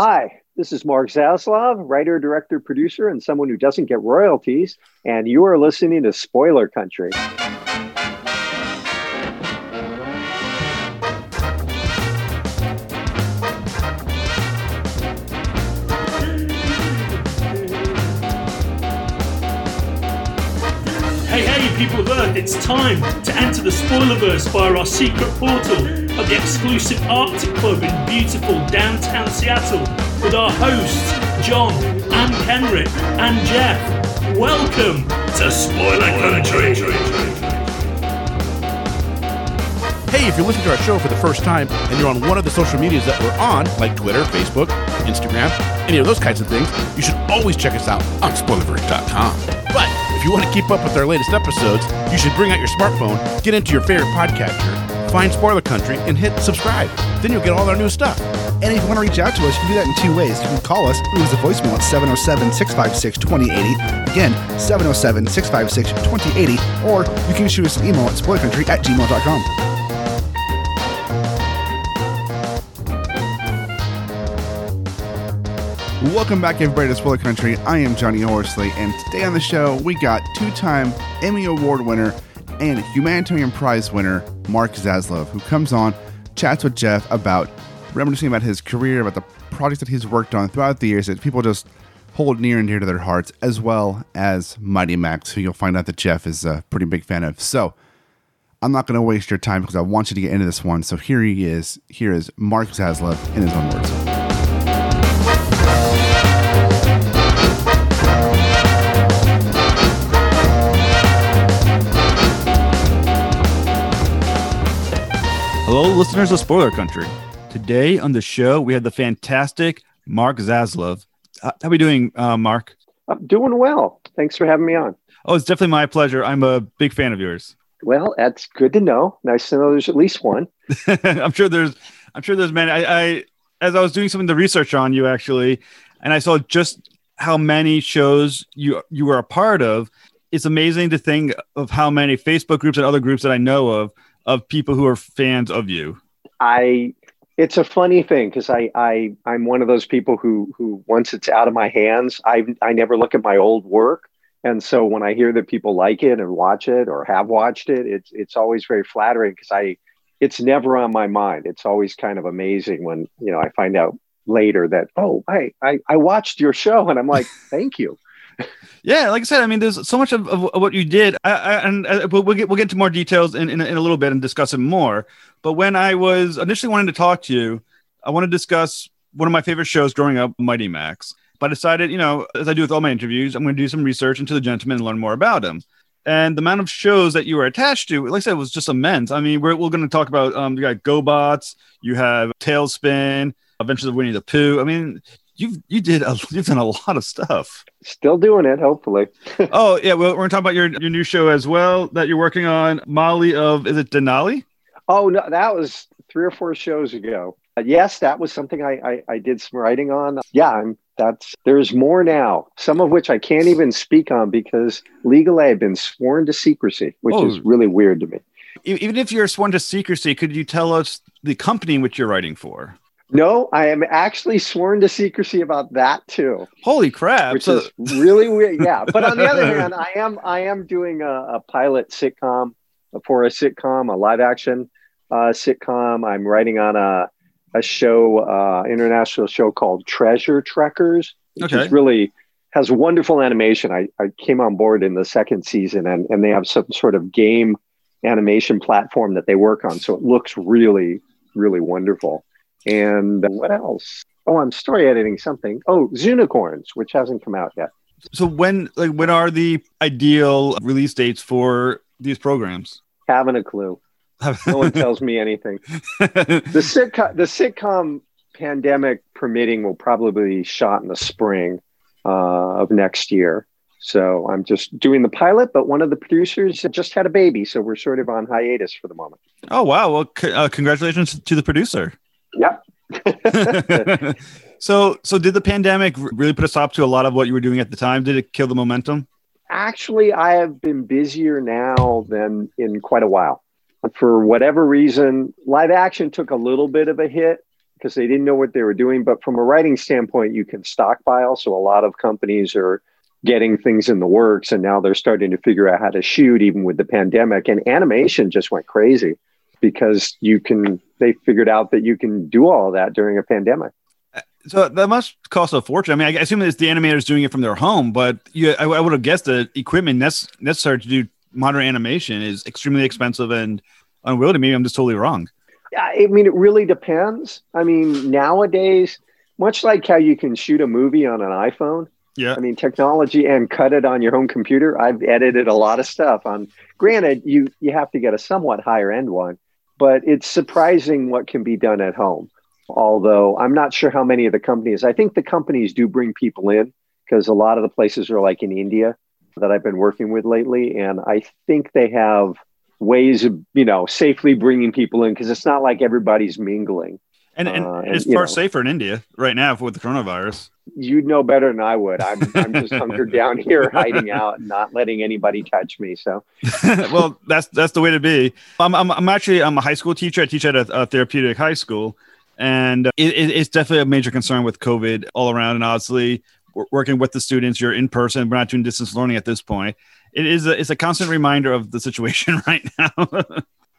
Hi, this is Mark Zaslove, writer, director, producer, and someone who doesn't get royalties. And you are listening to Spoiler Country. Hey, hey, people of Earth, it's time to enter the Spoilerverse via our secret portal at the exclusive Arctic Club in beautiful downtown Seattle with our hosts, John and Kenric and Jeff. Welcome to Spoiler Country. Hey, if you're listening to our show for the first time and you're on one of the social medias that we're on, like Twitter, Facebook, Instagram, any of those kinds of things, you should always check us out on spoilerverse.com. But if you want to keep up with our latest episodes, you should bring out your smartphone, get into your favorite podcatcher, find Spoiler Country, and hit subscribe. Then you'll get all our new stuff. And if you want to reach out to us, you can do that in two ways. You can call us, leave us a voicemail at 707 656 2080. Again, 707 656 2080. Or you can shoot us an email at spoilercountry at gmail.com. Welcome back, everybody, to Spoiler Country. I am Johnny Horsley, and today on the show, we got two time Emmy Award winner and Humanitarian Prize winner Mark Zaslove, who comes on, chats with Jeff about reminiscing about his career, about the projects that he's worked on throughout the years that people just hold near and dear to their hearts, as well as Mighty Max, who you'll find out that Jeff is a pretty big fan of. So, I'm not going to waste your time because I want you to get into this one. So here he is. Here is Mark Zaslove in his own words. Hello, listeners of Spoiler Country. Today on the show, we have the fantastic Mark Zaslove. Uh, How are we doing, uh, Mark? I'm doing well. Thanks for having me on. Oh, it's definitely my pleasure. I'm a big fan of yours. Well, that's good to know. Nice to know there's at least one. I'm sure there's, I'm sure there's many. I, I, as I was doing some of the research on you actually, and I saw just how many shows you you were a part of. It's amazing to think of how many Facebook groups and other groups that I know of of people who are fans of you. I it's a funny thing because I, I I'm one of those people who who once it's out of my hands, I I never look at my old work. And so when I hear that people like it and watch it or have watched it, it's it's always very flattering because I it's never on my mind. It's always kind of amazing when, you know, I find out later that, oh, I I, I watched your show and I'm like, thank you. Yeah, like I said, I mean, there's so much of, of what you did, I, I, and uh, we'll, we'll get we'll get into more details in, in, in a little bit and discuss it more. But when I was initially wanting to talk to you, I want to discuss one of my favorite shows growing up, Mighty Max. But I decided, you know, as I do with all my interviews, I'm going to do some research into the gentleman and learn more about him. And the amount of shows that you were attached to, like I said, was just immense. I mean, we're, we're going to talk about um, you got GoBots, you have TaleSpin, Adventures of Winnie the Pooh. I mean, you've you did a, you've done a lot of stuff. Still doing it, hopefully. oh yeah, well we're gonna talk about your your new show as well that you're working on. Molly of is it Denali? Oh no, that was three or four shows ago. Uh, yes, that was something I, I I did some writing on. Yeah, I'm that's there's more now. Some of which I can't even speak on because legally I've been sworn to secrecy, which Oh. is really weird to me. Even if you're sworn to secrecy, could you tell us the company which you're writing for? No, I am actually sworn to secrecy about that too, Holy crap! which So, is really weird. Yeah, but on the other hand, I am I am doing a, a pilot sitcom for a sitcom, a live action uh, sitcom. I'm writing on a a show, uh, international show called Treasure Trekkers, which Okay. is really has wonderful animation. I, I came on board in the second season, and and they have some sort of game animation platform that they work on, so it looks really really wonderful. And what else? Oh, I'm story editing something. Oh, Zunicorns, which hasn't come out yet. so when like when are the ideal release dates for these programs? Haven't a clue. No one tells me anything. The sitcom, the sitcom pandemic permitting, will probably be shot in the spring uh, of next year. So I'm just doing the pilot, but one of the producers just had a baby, so we're sort of on hiatus for the moment. oh wow! Well, c- uh, congratulations to the producer. Yep. so so did the pandemic really put a stop to a lot of what you were doing at the time? Did it kill the momentum? Actually, I have been busier now than in quite a while. For whatever reason, live action took a little bit of a hit, because they didn't know what they were doing. But from a writing standpoint, you can stockpile. So a lot of companies are getting things in the works and now they're starting to figure out how to shoot even with the pandemic. And animation just went crazy because you can, they figured out that you can do all of that during a pandemic. Uh, so that must cost a fortune. I mean, I assume it's the animators doing it from their home, but you, I, I would have guessed the equipment that's necessary to do modern animation is extremely expensive and unwieldy. Maybe I'm just totally wrong. I mean, it really depends. I mean, nowadays, much like how you can shoot a movie on an iPhone. Yeah. I mean, technology and cut it on your home computer. I've edited a lot of stuff on. Granted, you you have to get a somewhat higher end one, but it's surprising what can be done at home. Although I'm not sure how many of the companies. I think the companies do bring people in because a lot of the places are like in India that I've been working with lately, and I think they have ways of you know safely bringing people in because it's not like everybody's mingling. And, and, uh, and it's far know, safer in India right now with the coronavirus. You'd know better than I would. I'm, I'm just hunkered down here, hiding out, not letting anybody touch me. So, well, that's that's the way to be. I'm, I'm, I'm actually I'm a high school teacher. I teach at a, a therapeutic high school, and it, it, it's definitely a major concern with COVID all around. And obviously, working with the students, you're in person. We're not doing distance learning at this point it is a, it's a constant reminder of the situation right now.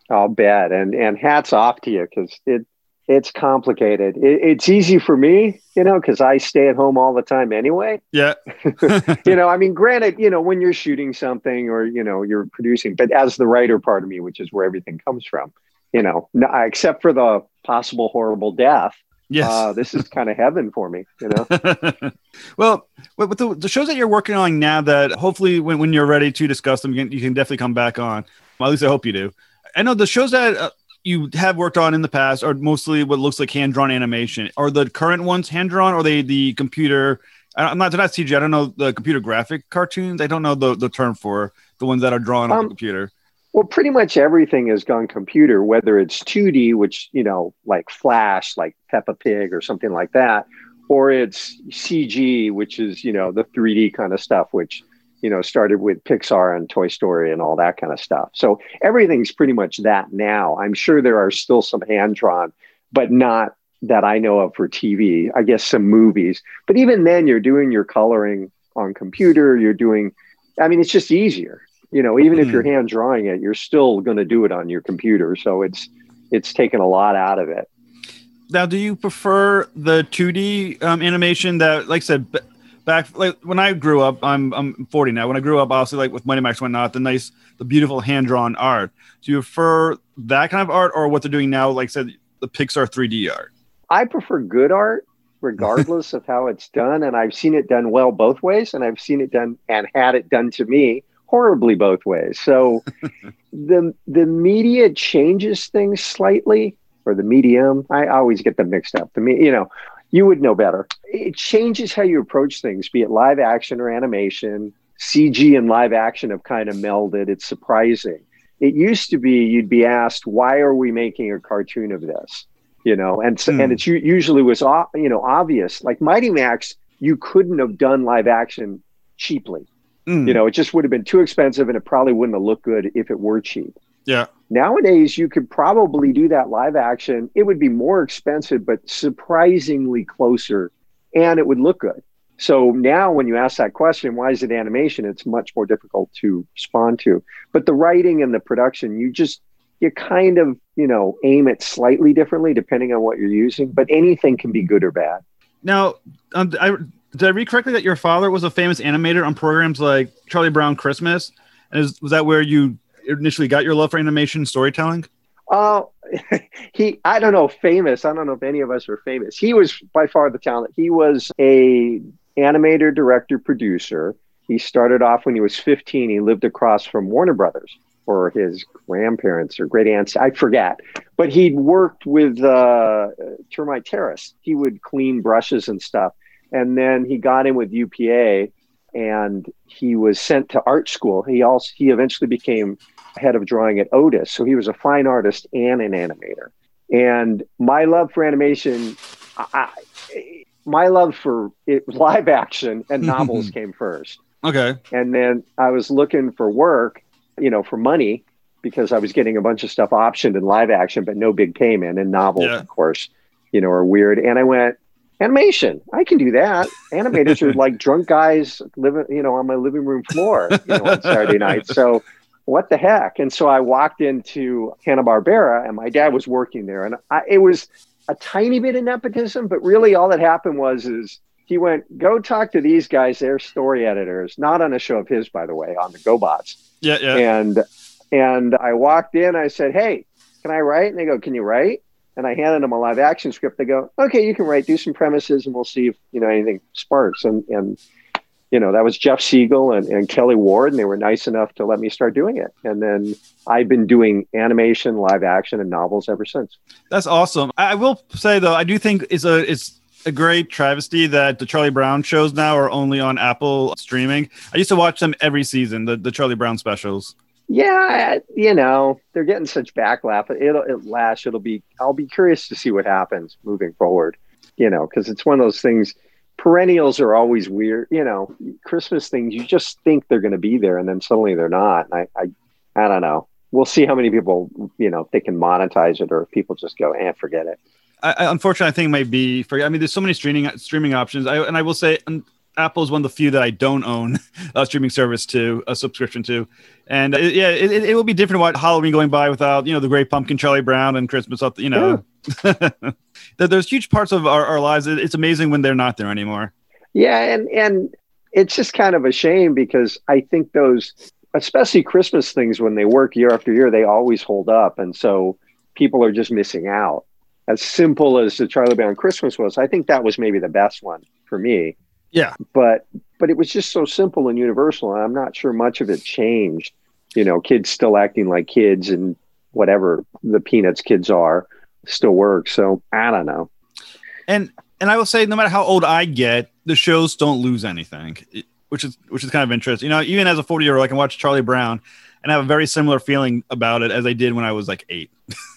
I'll bet, and and hats off to you because it it's complicated. It, it's easy for me, you know, because I stay at home all the time anyway. Yeah. you know, I mean, granted, you know, when you're shooting something or you know you're producing, but as the writer part of me, which is where everything comes from, you know, except for the possible horrible death, Yes. Uh, this is kind of heaven for me, you know? well, with the, the, shows that you're working on now that hopefully when, when you're ready to discuss them, you can, you can definitely come back on. Well, at least I hope you do. I know the shows that uh, you have worked on in the past are mostly what looks like hand drawn animation. Are the current ones hand drawn or they the computer? I'm not, they're not CG. I don't know the computer graphic cartoons. I don't know the, the term for the ones that are drawn um, on the computer. Well, pretty much everything has gone computer, whether it's 2D, which, you know, like Flash, like Peppa Pig or something like that, or it's CG, which is, you know, the 3D kind of stuff, which, you know, started with Pixar and Toy Story and all that kind of stuff. So everything's pretty much that now. I'm sure there are still some hand drawn, but not that I know of for TV. I guess some movies, but even then, you're doing your coloring on computer. You're doing, I mean, it's just easier you know even if you're hmm. hand drawing it you're still going to do it on your computer so it's it's taken a lot out of it now do you prefer the 2d um, animation that like i said back like when i grew up i'm i'm 40 now when i grew up obviously like with mighty max and whatnot the nice the beautiful hand drawn art do you prefer that kind of art or what they're doing now like I said the pixar 3d art i prefer good art regardless of how it's done and i've seen it done well both ways and i've seen it done and had it done to me horribly both ways. So the the media changes things slightly, or the medium. I always get them mixed up. The me, you know, you would know better. It changes how you approach things, be it live action or animation. CG and live action have kind of melded. It's surprising. It used to be you'd be asked, "Why are we making a cartoon of this?" You know, and mm. and it's usually was you know obvious. Like Mighty Max, you couldn't have done live action cheaply Mm. You know, it just would have been too expensive and it probably wouldn't have looked good if it were cheap. Yeah. Nowadays, you could probably do that live action. It would be more expensive, but surprisingly closer, and it would look good. So now, when you ask that question, why is it animation? It's much more difficult to respond to. But the writing and the production, you just you kind of you know aim it slightly differently depending on what you're using. But anything can be good or bad. Now, um, I did I read correctly that your father was a famous animator on programs like Charlie Brown Christmas? And is, was that where you initially got your love for animation storytelling? Uh, he, I don't know, famous. I don't know if any of us were famous. He was by far the talent. He was a animator, director, producer. He started off when he was 15. He lived across from Warner Brothers or his grandparents or great aunts. I forget. But he'd worked with uh, Termite Terrace. He would clean brushes and stuff and then he got in with UPA and he was sent to art school. He also he eventually became head of drawing at Otis, so he was a fine artist and an animator. And my love for animation, I, my love for it, live action and novels came first. Okay. And then I was looking for work, you know, for money because I was getting a bunch of stuff optioned in live action, but no big payment. And novels, yeah. of course, you know, are weird. And I went, animation, I can do that. Animators are like drunk guys living, you know, on my living room floor, you know, on Saturday night. So what the heck? And so I walked into Hanna Barbera, and my dad was working there, and I, it was a tiny bit of nepotism, but really all that happened was is he went, go talk to these guys, they're story editors, not on a show of his, by the way, on the GoBots. Yeah, yeah. And and I walked in, I said, Hey, can I write? And they go, Can you write? And I handed them a live action script. They go, Okay, you can write, do some premises, and we'll see if you know anything sparks. And and you know, that was Jeff Segal and, and Kelly Ward, and they were nice enough to let me start doing it. And then I've been doing animation, live action, and novels ever since. That's awesome. I will say though, I do think it's a it's a great travesty that the Charlie Brown shows now are only on Apple streaming. I used to watch them every season, the, the Charlie Brown specials. Yeah, you know, they're getting such backlash. It'll it lash. It'll be. I'll be curious to see what happens moving forward. You know, because it's one of those things perennials are always weird. You know, Christmas things you just think they're going to be there, and then suddenly they're not. I, I, I don't know. We'll see how many people you know they can monetize it, or if people just go and eh, forget it. I, I, unfortunately, I think it might be for. I mean, there's so many streaming streaming options. I, and I will say, Apple is one of the few that I don't own a streaming service to a subscription to, and it, yeah, it, it, will be different. What Halloween going by without you know the Great Pumpkin, Charlie Brown, and Christmas up. You know. there's huge parts of our, our lives. It's amazing when they're not there anymore. Yeah, and and it's just kind of a shame because I think those, especially Christmas things, when they work year after year, they always hold up, and so people are just missing out. As simple as the Charlie Brown Christmas was, I think that was maybe the best one for me yeah. But but it was just so simple and universal. And I'm not sure much of it changed. You know, kids still acting like kids and whatever the Peanuts kids are still works. So I don't know. And and I will say, no matter how old I get, the shows don't lose anything, which is which is kind of interesting. You know, even as a 40 year old, I can watch Charlie Brown and have a very similar feeling about it as I did when I was like eight.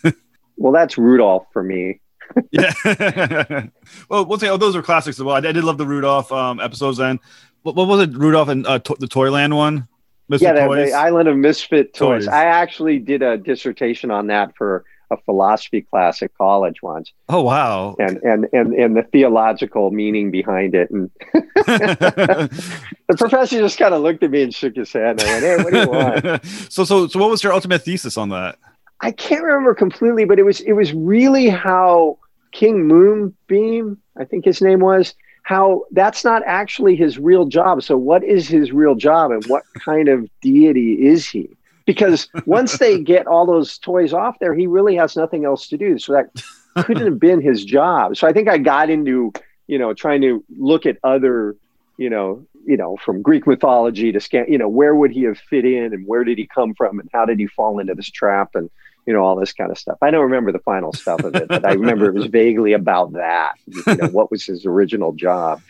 well, that's Rudolph for me yeah. well, we'll say, oh, those are classics as well. I, I did love the Rudolph um, episodes. Then, what, what, was it? Rudolph and uh, to- the Toyland one. Mr. Yeah, the, the, Island of Misfit Toys. Toys. I actually did a dissertation on that for a philosophy class at college once. Oh wow! And and and and the theological meaning behind it, and the professor just kind of looked at me and shook his head. And I went, "Hey, what do you want?" so so so, what was your ultimate thesis on that? I can't remember completely, but it was it was really how King Moonbeam, I think his name was, how that's not actually his real job. So what is his real job and what kind of deity is he? Because once they get all those toys off there, he really has nothing else to do. So that couldn't have been his job. So I think I got into, you know, trying to look at other, you know, you know, from Greek mythology to scan, you know, where would he have fit in and where did he come from and how did he fall into this trap and you know all this kind of stuff. I don't remember the final stuff of it, but I remember it was vaguely about that. You know, what was his original job?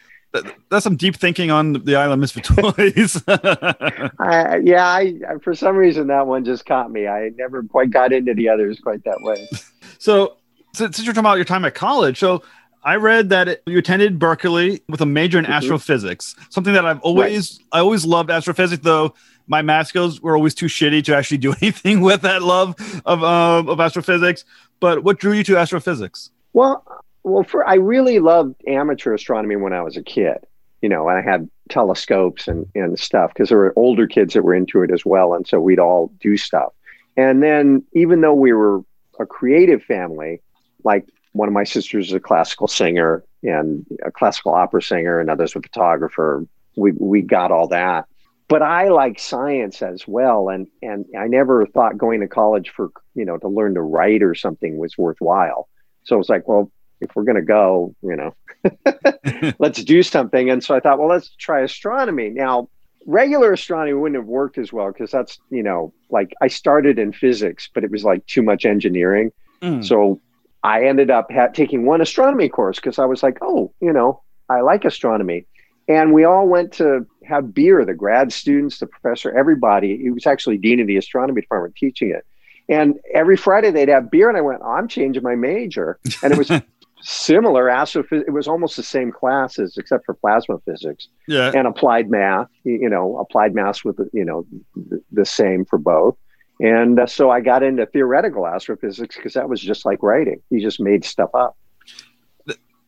That's some deep thinking on the Island Misfit Toys. I, yeah, I, for some reason that one just caught me. I never quite got into the others quite that way. So, since you're talking about your time at college, so I read that it, you attended Berkeley with a major in mm-hmm. astrophysics. Something that I've always right. I always loved astrophysics, though my math skills were always too shitty to actually do anything with that love of um, of astrophysics. But what drew you to astrophysics? Well, well, for I really loved amateur astronomy when I was a kid. You know, I had telescopes and and stuff because there were older kids that were into it as well, and so we'd all do stuff. And then, even though we were a creative family, like one of my sisters is a classical singer and a classical opera singer, and others a photographer. We we got all that but I like science as well, and and I never thought going to college for you know to learn to write or something was worthwhile. So it was like, well, if we're going to go, you know, let's do something. And so I thought, well, let's try astronomy. Now, regular astronomy wouldn't have worked as well because that's you know like I started in physics, but it was like too much engineering. Mm. So I ended up ha- taking one astronomy course because I was like, oh, you know, I like astronomy. And we all went to have beer, the grad students, the professor, everybody. He was actually dean of the astronomy department teaching it. And every Friday they'd have beer, and I went, oh, I'm changing my major. And it was similar astrophysics. It was almost the same classes except for plasma physics yeah. and applied math. You know, applied math with you know the, the same for both. And uh, so I got into theoretical astrophysics because that was just like writing. You just made stuff up.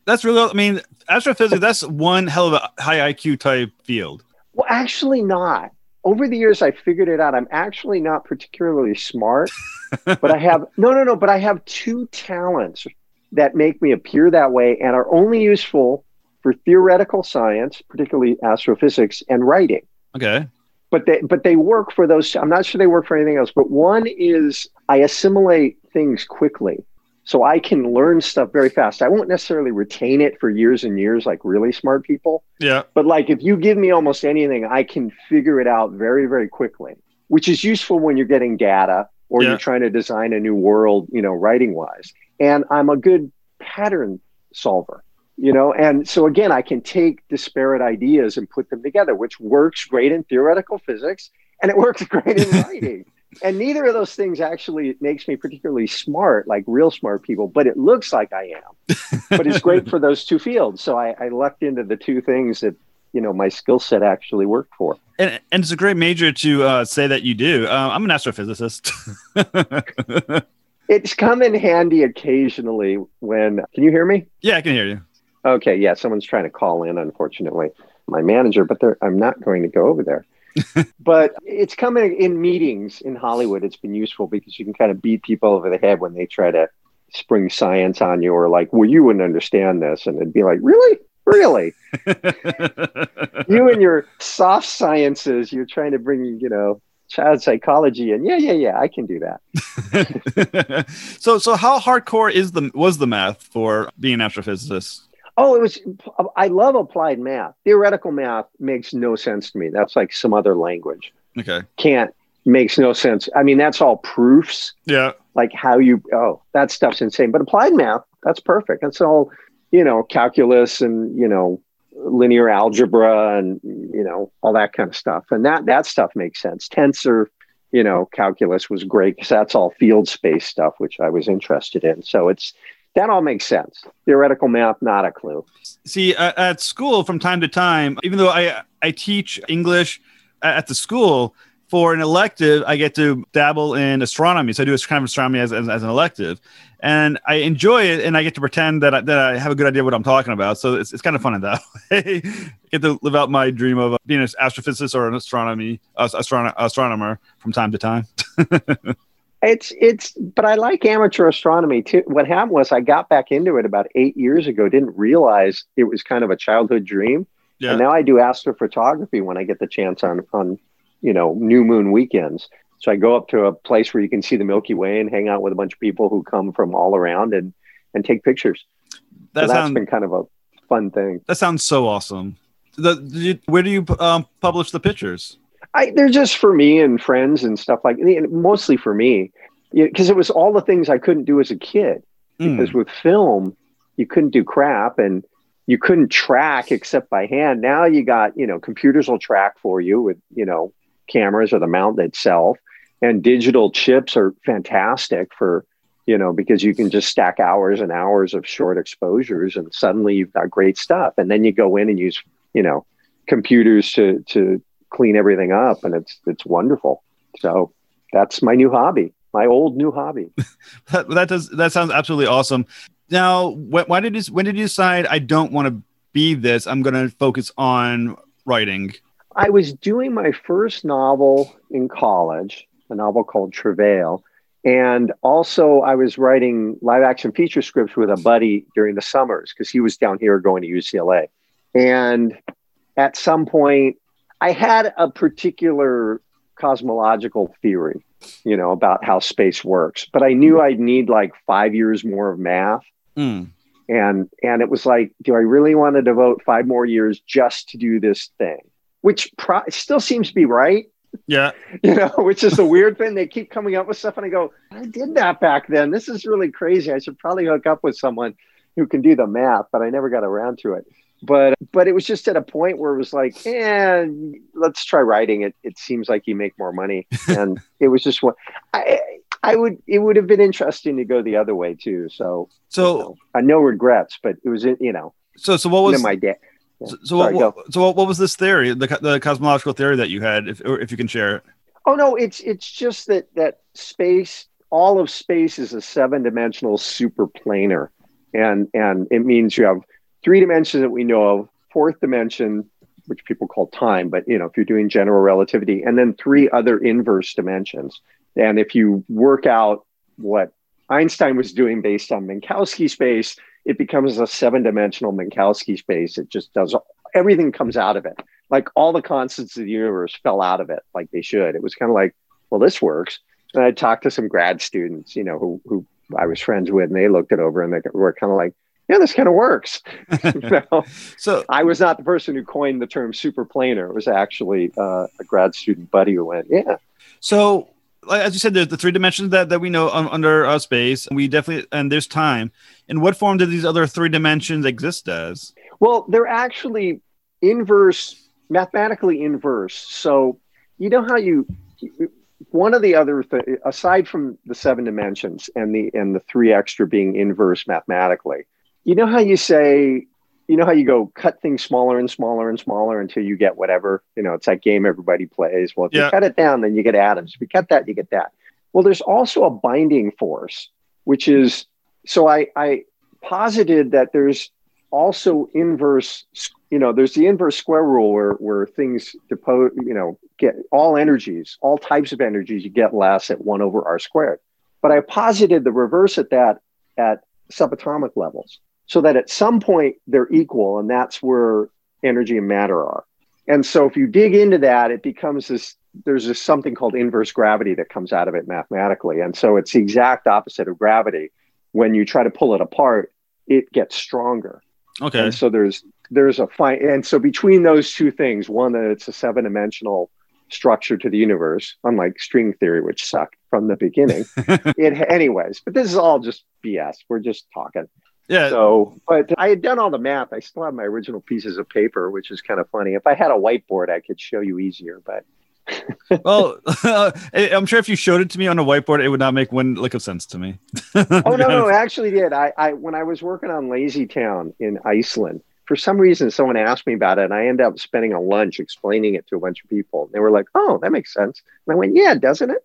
That's really. I mean, astrophysics. That's one hell of a high IQ type field. Well, actually, not. Over the years, I figured it out. I'm actually not particularly smart, but I have no, no, no. But I have two talents that make me appear that way and are only useful for theoretical science, particularly astrophysics and writing. Okay. But they but they work for those. I'm not sure they work for anything else. But one is I assimilate things quickly. So I can learn stuff very fast. I won't necessarily retain it for years and years like really smart people. Yeah. But like if you give me almost anything, I can figure it out very, very quickly, which is useful when you're getting data or Yeah. you're trying to design a new world, you know, writing wise. And I'm a good pattern solver, you know, and so again, I can take disparate ideas and put them together, which works great in theoretical physics and it works great in writing. And neither of those things actually makes me particularly smart, like real smart people, but it looks like I am. but it's great for those two fields. So I, I lucked into the two things that, you know, my skill set actually worked for. And, and it's a great major to uh, say that you do. Uh, I'm an astrophysicist. It's come in handy occasionally when, can you hear me? yeah, I can hear you. Okay, yeah, someone's trying to call in, unfortunately, my manager, but I'm not going to go over there. but it's coming in meetings in Hollywood. It's been useful because you can kind of beat people over the head when they try to spring science on you or like, well, you wouldn't understand this. And it'd be like, really? Really? you and your soft sciences, you're trying to bring, you know, child psychology and Yeah, yeah, yeah, I can do that. so so how hardcore is the was the math for being an astrophysicist? Oh, it was. I love applied math. Theoretical math makes no sense to me. That's like some other language. Okay. Can't makes no sense. I mean, that's all proofs, Yeah. like how you. Oh, that stuff's insane. But applied math, that's perfect. That's all. You know, calculus and you know, linear algebra and you know all that kind of stuff. And that that stuff makes sense. Tensor, you know, calculus was great because that's all field space stuff, which I was interested in. So it's that all makes sense. Theoretical math, not a clue. See, uh, at school from time to time, even though I I teach English at the school for an elective, I get to dabble in astronomy. So I do a kind of astronomy as, as, as an elective, and I enjoy it. And I get to pretend that I, that I have a good idea what I'm talking about. So it's, it's kind of fun in that way. get to live out my dream of being an astrophysicist or an astronomy uh, astrono- astronomer from time to time. It's it's, but I like amateur astronomy too. What happened was I got back into it about eight years ago. Didn't realize it was kind of a childhood dream, Yeah. and now I do astrophotography when I get the chance on on you know new moon weekends. So I go up to a place where you can see the Milky Way and hang out with a bunch of people who come from all around and and take pictures. That so that's sounds been kind of a fun thing. that sounds so awesome. The, you, where do you um, publish the pictures? I, they're just for me and friends and stuff like and mostly for me because it was all the things I couldn't do as a kid. Mm. Because with film, you couldn't do crap and you couldn't track except by hand. Now you got, you know, computers will track for you with, you know, cameras or the mount itself. And digital chips are fantastic for, you know, because you can just stack hours and hours of short exposures and suddenly you've got great stuff. And then you go in and use, you know, computers to to clean everything up and it's it's wonderful. So that's my new hobby, my old new hobby. That, that does that sounds absolutely awesome. Now, wh- why did you when did you decide I don't want to be this? I'm going to focus on writing. I was doing my first novel in college, a novel called Travail. And also, I was writing live action feature scripts with a buddy during the summers because he was down here going to UCLA. And at some point, I had a particular cosmological theory, you know, about how space works, but I knew I'd need like five years more of math Mm. and and it was like do i really want to devote five more years just to do this thing which pro- still seems to be right? Yeah, you know which is the weird thing. They keep coming up with stuff and i go i did that back then. This is really crazy. I should probably hook up with someone who can do the math but i never got around to it. But but it was just at a point where it was like eh, let's try writing. It it seems like you make more money. And it was just what i i would it would have been interesting to go the other way too. So so so, uh, no regrets, but it was, you know, so so what was my dad. So, so Sorry, what, so what, what was this theory the the cosmological theory that you had if or if you can share it? Oh no, it's it's just that that space, all of space is a seven dimensional super planar, and and it means you have three dimensions that we know of, fourth dimension, which people call time, but you know, if you're doing general relativity, and then three other inverse dimensions. And if you work out what Einstein was doing based on Minkowski space, it becomes a seven dimensional Minkowski space. It just does everything comes out of it. Like all the constants of the universe fell out of it like they should. It was kind of like, well, this works. And I talked to some grad students, you know, who, who I was friends with, and they looked it over and they were kind of like, yeah, this kind of works. you know? So I was not the person who coined the term superplanar. It was actually uh, a grad student buddy who went, yeah. So, as you said, there's the three dimensions that, that we know un- under uh, space. We definitely, and there's time. In what form do these other three dimensions exist as? Well, they're actually inverse, mathematically inverse. So, you know how you, one of the other, th- aside from the seven dimensions and the and the three extra being inverse mathematically, you know how you say, you know how you go cut things smaller and smaller and smaller until you get whatever, you know, it's that game everybody plays. Well, if Yeah. you cut it down, then you get atoms. If you cut that, you get that. Well, there's also a binding force, which is so I, I posited that there's also inverse, you know, there's the inverse square rule where where things depose, you know, get all energies, all types of energies, you get less at one over r squared. But I posited the reverse at that at subatomic levels, so that at some point they're equal, and that's where energy and matter are. And so if you dig into that, it becomes this. There's this something called inverse gravity that comes out of it mathematically, and so it's the exact opposite of gravity. When you try to pull it apart, it gets stronger. Okay. And so there's there's a fine and so between those two things, one that it's a seven dimensional structure to the universe, unlike string theory, which sucked from the beginning. it anyways, but this is all just BS. We're just talking. Yeah. So, but I had done all the math. I still have my original pieces of paper, which is kind of funny. If I had a whiteboard, I could show you easier, but well, I'm sure if you showed it to me on a whiteboard, it would not make one lick of sense to me. oh no, no, it actually did. I, I when I was working on Lazy Town in Iceland, for some reason someone asked me about it, and I ended up spending a lunch explaining it to a bunch of people. They were like, "Oh, that makes sense." And I went, "Yeah, doesn't it?"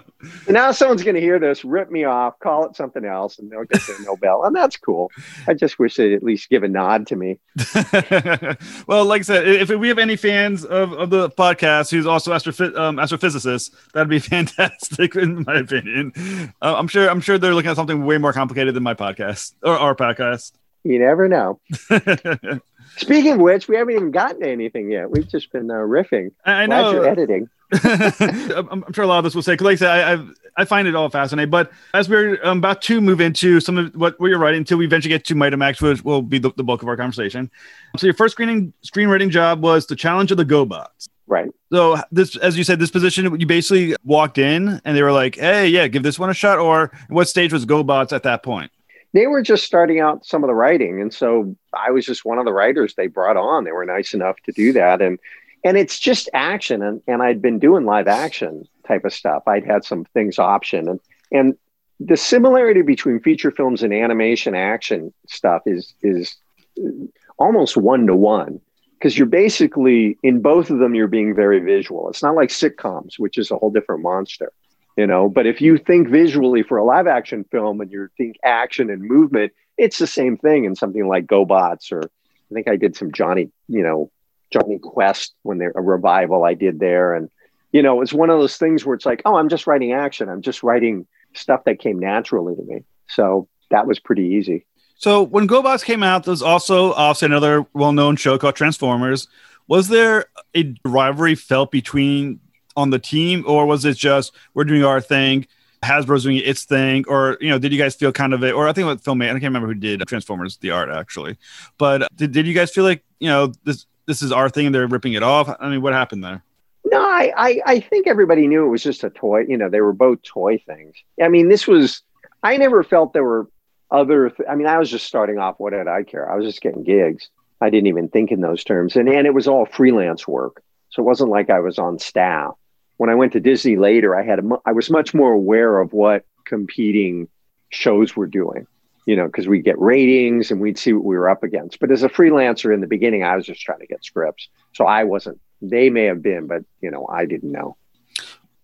And now someone's going to hear this, rip me off, call it something else, and they'll get their Nobel, and that's cool. I just wish they'd at least give a nod to me. well, like I said, if we have any fans of, of the podcast who's also astrophy- um, astrophysicists, that'd be fantastic, in my opinion. Uh, I'm sure. I'm sure they're looking at something way more complicated than my podcast or our podcast. You never know. Speaking of which, we haven't even gotten to anything yet. We've just been uh, riffing. I I Glad know. you're editing. I'm, I'm sure a lot of this will say, because like I said, I, I've, I find it all fascinating. But as we're um, about to move into some of what, you're writing, until we eventually get to Mighty Max, which will be the, the bulk of our conversation. So your first screening screenwriting job was the challenge of the GoBots. Right. So this, as you said, this position, you basically walked in and they were like, "Hey, yeah, give this one a shot." Or what stage was GoBots at that point? They were just starting out some of the writing, and so I was just one of the writers they brought on. They were nice enough to do that, and and it's just action, and and I'd been doing live action type of stuff. I'd had some things option, and and the similarity between feature films and animation action stuff is is almost one to one because you're basically in both of them you're being very visual. It's not like sitcoms which is a whole different monster you know but if you think visually for a live action film and you think action and movement it's the same thing in something like gobots or i think i did some johnny you know jonny quest when they're a revival i did there. And you know it's one of those things where it's like oh i'm just writing action. I'm just writing stuff that came naturally to me. So that was pretty easy. So when GoBots came out, there's also also another well-known show called Transformers. Was there a rivalry felt between on the team, or was it just we're doing our thing, Hasbro's doing its thing, or you know, did you guys feel kind of it? Or I think what film I can't remember who did Transformers, the art actually, but did, did you guys feel like you know this this is our thing and they're ripping it off? I mean, what happened there? No, I, I, I think everybody knew it was just a toy. You know, they were both toy things. I mean, this was, I never felt there were other, th- I mean, I was just starting off. What did I care? I was just getting gigs. I didn't even think in those terms. And, and it was all freelance work. So it wasn't like I was on staff. When I went to Disney later, I had, a, I was much more aware of what competing shows were doing, you know, because we get ratings and we'd see what we were up against. But as a freelancer in the beginning, I was just trying to get scripts. So I wasn't they may have been, but you know, I didn't know.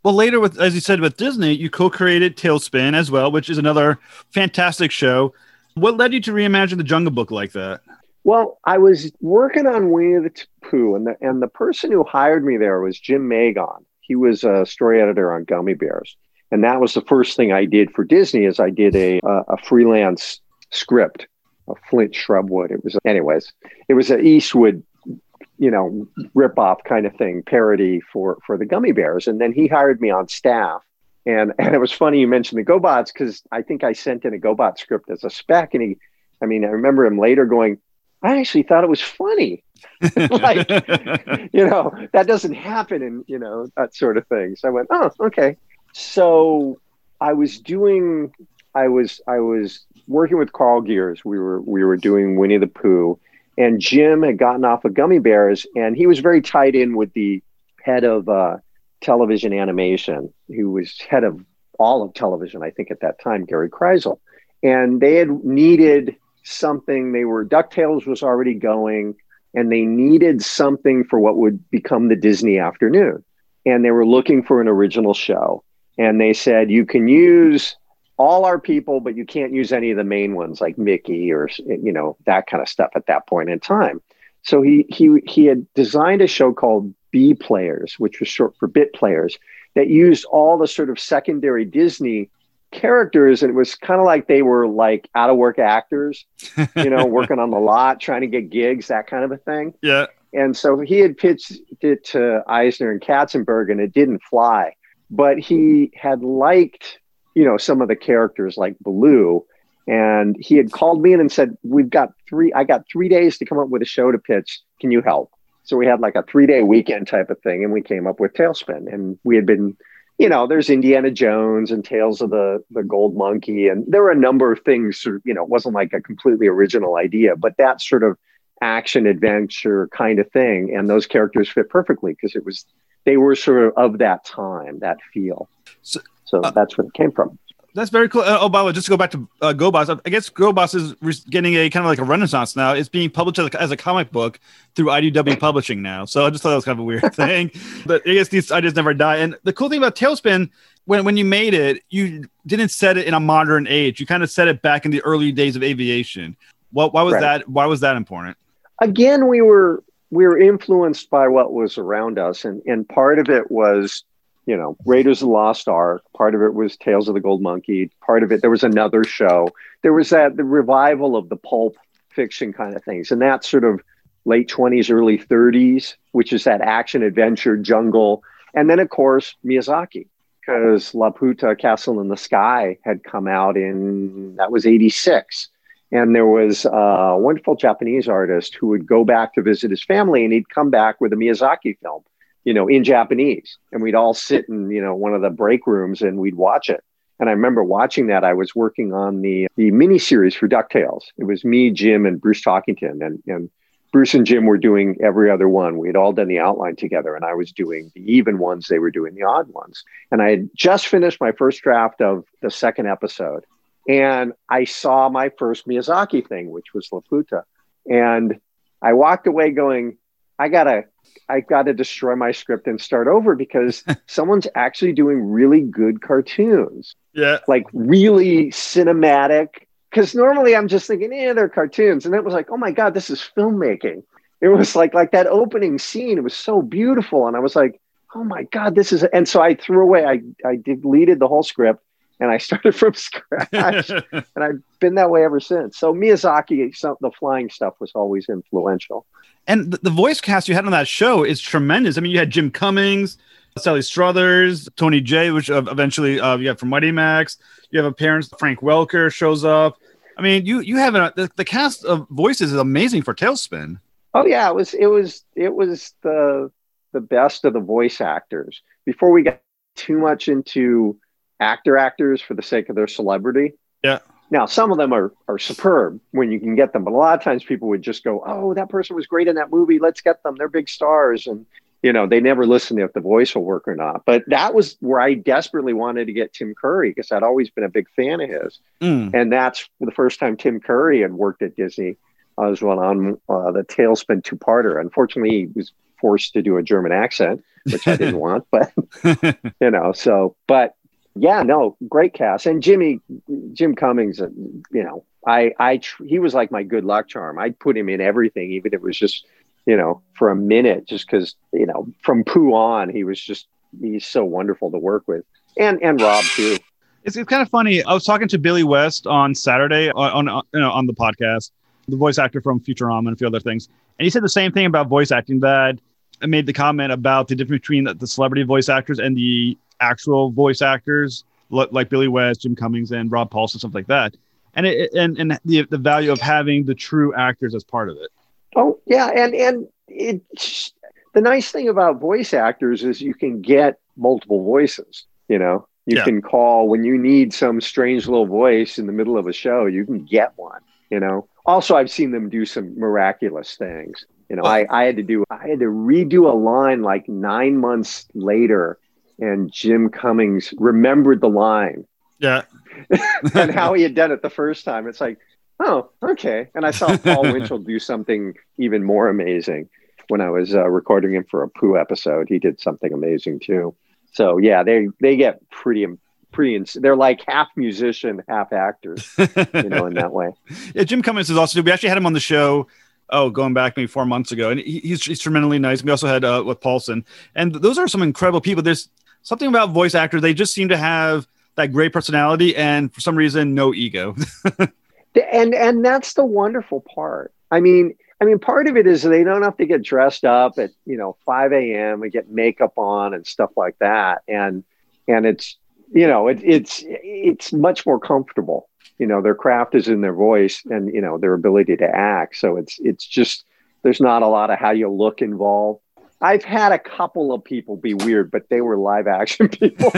Well, later with as you said with Disney, you co-created TaleSpin as well, which is another fantastic show. What led you to reimagine the Jungle Book like that? Well, I was working on Winnie the Pooh, and the and the person who hired me there was Jymn Magon. He was a story editor on Gummi Bears, and that was the first thing I did for Disney. Is I did a a, a freelance script of Flint Shrubwood. It was, anyways, it was an Eastwood, you know, rip off kind of thing, parody for for the Gummi Bears, and then he hired me on staff. And and it was funny you mentioned the GoBots because I think I sent in a GoBot script as a spec, and he, I mean, I remember him later going, I actually thought it was funny. like, you know, that doesn't happen in, you know, that sort of thing. So I went, oh, okay. So I was doing, I was, I was working with Carl Geurs. We were, we were doing Winnie the Pooh and Jim had gotten off of Gummi Bears and he was very tied in with the head of uh, television animation, who was head of all of television, I think at that time, Gary Krisel. And they had needed something. They were DuckTales was already going, and they needed something for what would become the Disney afternoon. And they were looking for an original show. And they said, you can use all our people, but you can't use any of the main ones like Mickey or you know that kind of stuff at that point in time. So he he he had designed a show called B Players, which was short for Bit Players, that used all the sort of secondary Disney characters and it was kind of like they were like out of work actors you know working on the lot trying to get gigs that kind of a thing. Yeah. And so he had pitched it to eisner and katzenberg and it didn't fly. But he had liked you know some of the characters like Baloo and he had called me in and said we've got three i got three days to come up with a show to pitch. Can you help? So we had like a three day weekend type of thing and we came up with talespin and we had been you know, there's Indiana Jones and Tales of the the Gold Monkey, and there were a number of things. You know, it wasn't like a completely original idea, but that sort of action adventure kind of thing, and those characters fit perfectly because it was they were sort of of that time, that feel. So, so uh, that's where it came from. That's very cool. Uh, oh, by the way, just to go back to uh, GoBots, I guess GoBots is re- getting a kind of like a renaissance now. It's being published as a, as a, comic book through IDW Publishing now. So I just thought that was kind of a weird thing. but I guess these ideas never die. And the cool thing about TaleSpin, when, when you made it, you didn't set it in a modern age. You kind of set it back in the early days of aviation. What, why was right. that? Why was that important? Again, we were we were influenced by what was around us, and and part of it was you know, Raiders of the Lost Ark. Part of it was Tales of the Gold Monkey. Part of it, there was another show. There was that the revival of the pulp fiction kind of things, and that sort of late twenties, early thirties, which is that action adventure jungle, and then of course Miyazaki, because Laputa Castle in the Sky had come out in that was eighty six. And there was a wonderful Japanese artist who would go back to visit his family, and he'd come back with a Miyazaki film you know, in Japanese. And we'd all sit in, you know, one of the break rooms and we'd watch it. And I remember watching that. I was working on the the miniseries for DuckTales. It was me, Jim, and Bruce Talkington. And, and Bruce and Jim were doing every other one. We had all done the outline together, and I was doing the even ones. They were doing the odd ones. And I had just finished my first draft of the second episode. And I saw my first Miyazaki thing, which was Laputa. And I walked away going, I gotta I got to destroy my script and start over because someone's actually doing really good cartoons. Yeah. Like really cinematic. Because normally I'm just thinking, yeah, they're cartoons. And it was like, oh my God, this is filmmaking. It was like like that opening scene. It was so beautiful. And I was like, oh my God, this is and so I threw away, I I deleted the whole script and I started from scratch. and I've been that way ever since. So Miyazaki, some, the flying stuff was always influential. And the, the, voice cast you had on that show is tremendous. I mean, you had Jim Cummings, Sally Struthers, Tony Jay, which uh, eventually uh, you have from Mighty Max. You have appearance. Frank Welker shows up. I mean, you you have a, the, the cast of voices is amazing for TaleSpin. Oh yeah, it was it was it was the the best of the voice actors. Before we got too much into actor actors for the sake of their celebrity. Yeah. Now, some of them are are superb when you can get them, but a lot of times people would just go, "Oh, that person was great in that movie. Let's get them. They're big stars." And you know, they never listen to if the voice will work or not. But that was where I desperately wanted to get Tim Curry because I'd always been a big fan of his. Mm. And that's the first time Tim Curry had worked at Disney. I was one on uh, the TaleSpin two-parter. Unfortunately, he was forced to do a German accent, which I didn't want. But you know, so but yeah, no, great cast. And Jimmy, Jim Cummings, uh, you know, I, I, he was like my good luck charm. I'd put him in everything, even if it was just, you know, for a minute, just because, you know, from Pooh on, he was just, he's so wonderful to work with. And, and Rob too. It's, it's kind of funny. I was talking to Billy West on Saturday on, on, you know, on the podcast, the voice actor from Futurama and a few other things. And he said the same thing about voice acting that I made the comment about the difference between the celebrity voice actors and the actual voice actors like Billy West, Jim Cummings, and Rob Paulsen, stuff like that, and it, and and the the value of having the true actors as part of it. Oh yeah, and and it's the nice thing about voice actors is you can get multiple voices. You know, you Yeah. can call when you need some strange little voice in the middle of a show. You can get one. You know. Also, I've seen them do some miraculous things. You know, I, I had to do I had to redo a line like nine months later, and Jim Cummings remembered the line Yeah, and how he had done it the first time. It's like, oh, okay. And I saw Paul Winchell do something even more amazing when I was uh, recording him for a Pooh episode. He did something amazing too. So yeah, they they get pretty pretty. Ins- they're like half musician, half actors, you know, in that way. yeah. Jim Cummings is also. We actually had him on the show. Oh, going back maybe four months ago, and he, he's, he's tremendously nice. We also had uh, with Paulson, and those are some incredible people. There's something about voice actors; they just seem to have that great personality, and for some reason, no ego. and and that's the wonderful part. I mean, I mean, part of it is they don't have to get dressed up at you know 5 a.m. and get makeup on and stuff like that, and and it's you know it, it's it's much more comfortable. You know, their craft is in their voice and you know their ability to act. So it's it's just there's not a lot of how you look involved. I've had a couple of people be weird, but they were live action people.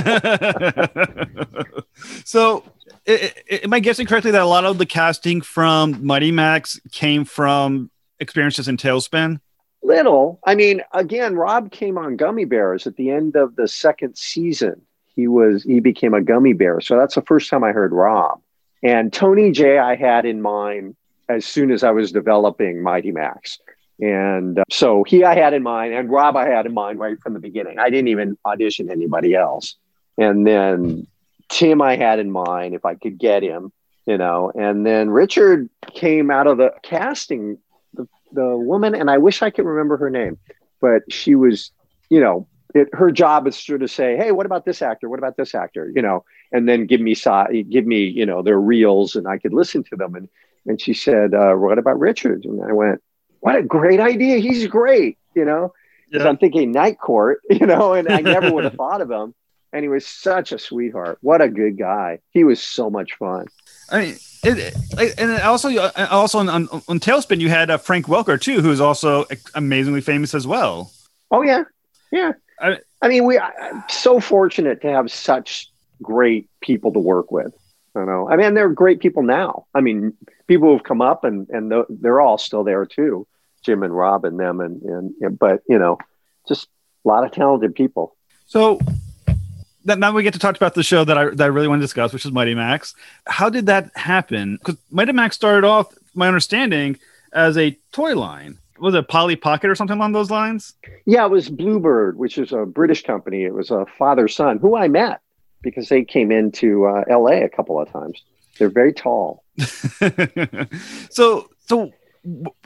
so, i- i- am I guessing correctly that a lot of the casting from Mighty Max came from experiences in TaleSpin? Little. I mean, again, Rob came on Gummi Bears at the end of the second season. He was he became a gummy bear. So that's the first time I heard Rob. And Tony Jay I had in mind as soon as I was developing Mighty Max. And uh, so he I had in mind and Rob I had in mind right from the beginning. I didn't even audition anybody else. And then Tim I had in mind if I could get him, you know. And then Richard came out of the casting the, the woman, and I wish I could remember her name, but she was, you know, it, her job is sort of say, hey, what about this actor? What about this actor? You know, and then give me give me, you know, their reels, and I could listen to them. And and she said, uh, what about Richard? And I went, what a great idea! He's great, you know. Because Yeah. I'm thinking Night Court, you know, and I never would have thought of him. And he was such a sweetheart. What a good guy. He was so much fun. I mean, it, it- and also, uh, also on, on, on TaleSpin, you had uh, Frank Welker too, who is also amazingly famous as well. Oh yeah, yeah. I- I, mean, we I'm so fortunate to have such great people to work with. I know. I mean, they're great people now. I mean, people who've come up and and they're all still there too, Jim and Rob and them and and but you know, just a lot of talented people. So that, now we get to talk about the show that I that I really want to discuss, which is Mighty Max. How did that happen? Because Mighty Max started off, my understanding, as a toy line. Was it Polly Pocket or something along those lines? Yeah, it was Bluebird, which is a British company. It was a father son who I met because they came into uh, L.A. a couple of times. They're very tall. so so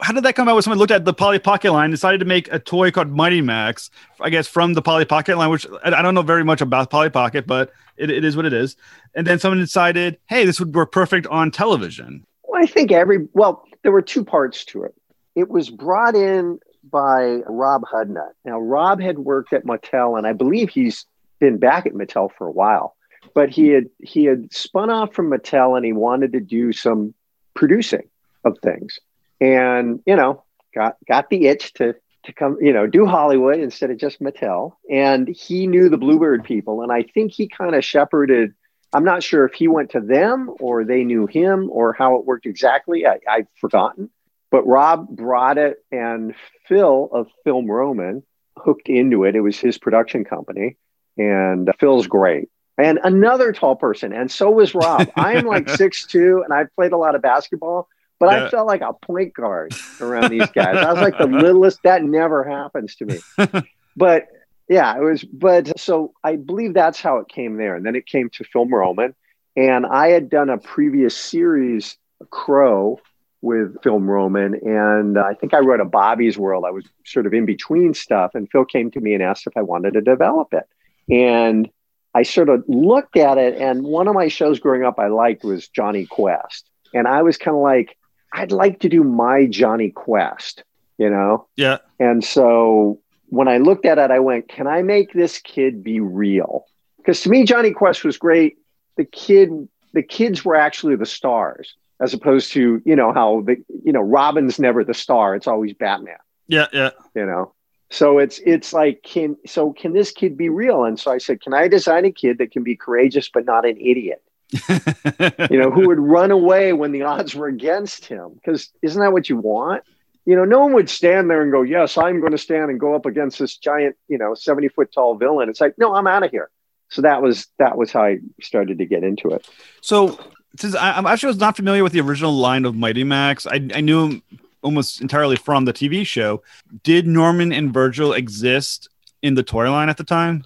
how did that come about? when someone looked at the Polly Pocket line, decided to make a toy called Mighty Max, I guess from the Polly Pocket line, which I don't know very much about Polly Pocket, but it, it is what it is. And then someone decided, hey, this would work perfect on television. Well, I think every well, there were two parts to it. It was brought in by Rob Hudnut. Now, Rob had worked at Mattel, and I believe he's been back at Mattel for a while. But he had he had spun off from Mattel, and he wanted to do some producing of things, and you know, got got the itch to to come, you know, do Hollywood instead of just Mattel. And he knew the Bluebird people, and I think he kind of shepherded I'm not sure if he went to them or they knew him or how it worked exactly. I, I've forgotten. But Rob brought it, and Phil of Film Roman hooked into it. It was his production company, and Phil's great. And another tall person, and so was Rob. I am like six two, and I've played a lot of basketball, but Yeah. I felt like a point guard around these guys. I was like the littlest. That never happens to me. but yeah, it was. But so I believe that's how it came there, and then it came to Film Roman, and I had done a previous series Cro with Phil Roman, and I think I wrote a Bobby's World. I was sort of in between stuff, and Phil came to me and asked if I wanted to develop it. And I sort of looked at it, and one of my shows growing up I liked was Jonny Quest. And I was kind of like, I'd like to do my Jonny Quest, you know? Yeah. And so when I looked at it, I went, can I make this kid be real? Because to me, Jonny Quest was great. The kid, the kids were actually the stars, as opposed to, you know, how the, you know, Robin's never the star. It's always Batman, Yeah. Yeah. you know? So it's it's like can so can this kid be real? And so I said, can I design a kid that can be courageous but not an idiot? You know, who would run away when the odds were against him. Because isn't that what you want? You know, no one would stand there and go, Yes, I'm going to stand and go up against this giant, you know, 70 foot tall villain. It's like, no, I'm out of here. So that was that was how I started to get into it. So, since I, I'm actually was not familiar with the original line of Mighty Max, I, I knew him almost entirely from the TV show. Did Norman and Virgil exist in the toy line at the time?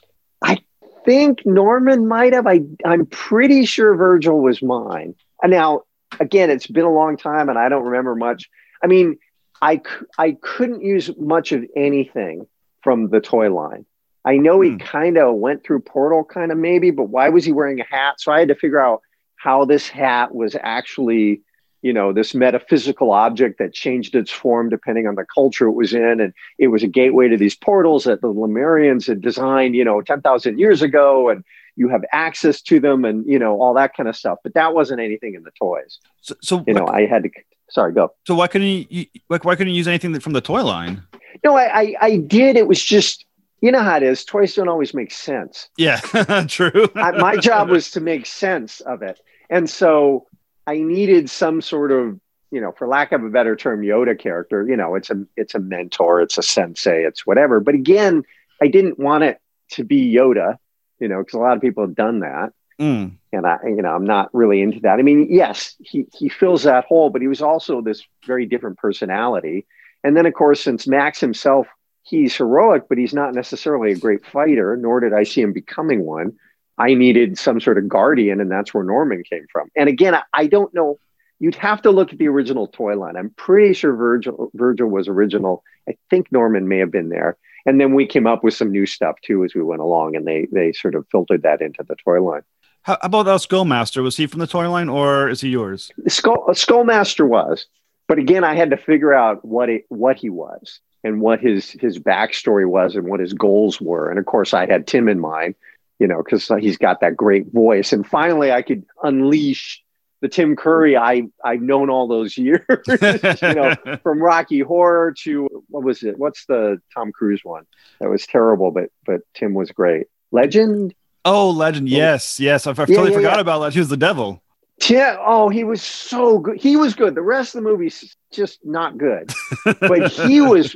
Think Norman might have. I I'm pretty sure Virgil was mine. And now again, it's been a long time and I don't remember much. I mean, I I couldn't use much of anything from the toy line. I know he Hmm. kind of went through Portal, kind of maybe, but why was he wearing a hat? So I had to figure out how this hat was actually, you know, this metaphysical object that changed its form depending on the culture it was in, and it was a gateway to these portals that the Lemurians had designed, you know, ten thousand years ago, and you have access to them, and you know all that kind of stuff. But that wasn't anything in the toys. So, so, You know, I had to. Sorry, go. so why couldn't you, you like why couldn't you use anything from the toy line? No, I, I, I did. It was just, you know how it is. Toys don't always make sense. Yeah, true. I, my job was to make sense of it. And so I needed some sort of, you know, for lack of a better term, Yoda character. You know, it's a it's a mentor, it's a sensei, it's whatever. But again, I didn't want it to be Yoda, you know, because a lot of people have done that. Mm. And I, you know, I'm not really into that. I mean, yes, he he fills that hole, but he was also this very different personality. And then, of course, since Max himself, he's heroic, but he's not necessarily a great fighter, nor did I see him becoming one. I needed some sort of guardian, and that's where Norman came from. And again, I, don't know. You'd have to look at the original toy line. I'm pretty sure Virgil, Virgil was original. I think Norman may have been there. And then we came up with some new stuff too as we went along, and they they sort of filtered that into the toy line. How about uh, Skullmaster? Was he from the toy line or is he yours? Skull, Skullmaster was, but again, I had to figure out what it what he was and what his his backstory was and what his goals were. And of course, I had Tim in mind, you know, because he's got that great voice. And finally, I could unleash the Tim Curry I I've known all those years, you know, from Rocky Horror to what was it? What's the Tom Cruise one? That was terrible, but but Tim was great. Legend. Oh, Legend. Yes, yes. I, I Yeah, totally yeah, forgot yeah. about Legend. He was the devil. Yeah. Oh, he was so good. He was good. The rest of the movie's just not good. but he was,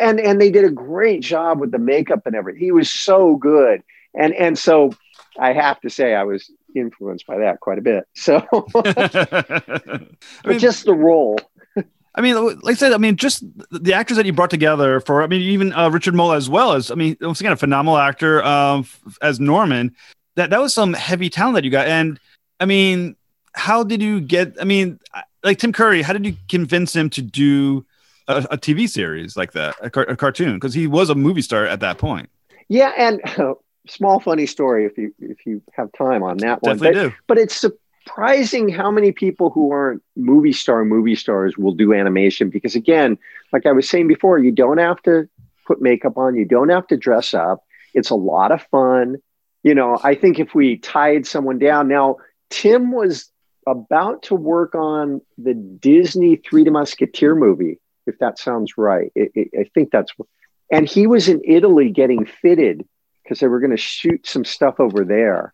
and and they did a great job with the makeup and everything. He was so good. And and so I have to say I was influenced by that quite a bit. So, I but mean, just the role. I mean, like I said, I mean, just the actors that you brought together for, I mean, even uh, Richard Moll as well as, I mean, once again, a phenomenal actor um, f- as Norman. That that was some heavy talent that you got, and I mean, how did you get? I mean, like Tim Curry, how did you convince him to do a, a TV series like that, a, car- a cartoon? Because he was a movie star at that point. Yeah, and small funny story if you if you have time on that one. Definitely But, do. but it's surprising how many people who aren't movie star movie stars will do animation because again, like I was saying before, you don't have to put makeup on, you don't have to dress up. It's a lot of fun. You know, I think if we tied someone down now, Tim was about to work on the Disney Three to Musketeer movie, if that sounds right. It, it, I think that's and he was in Italy getting fitted because they were going to shoot some stuff over there.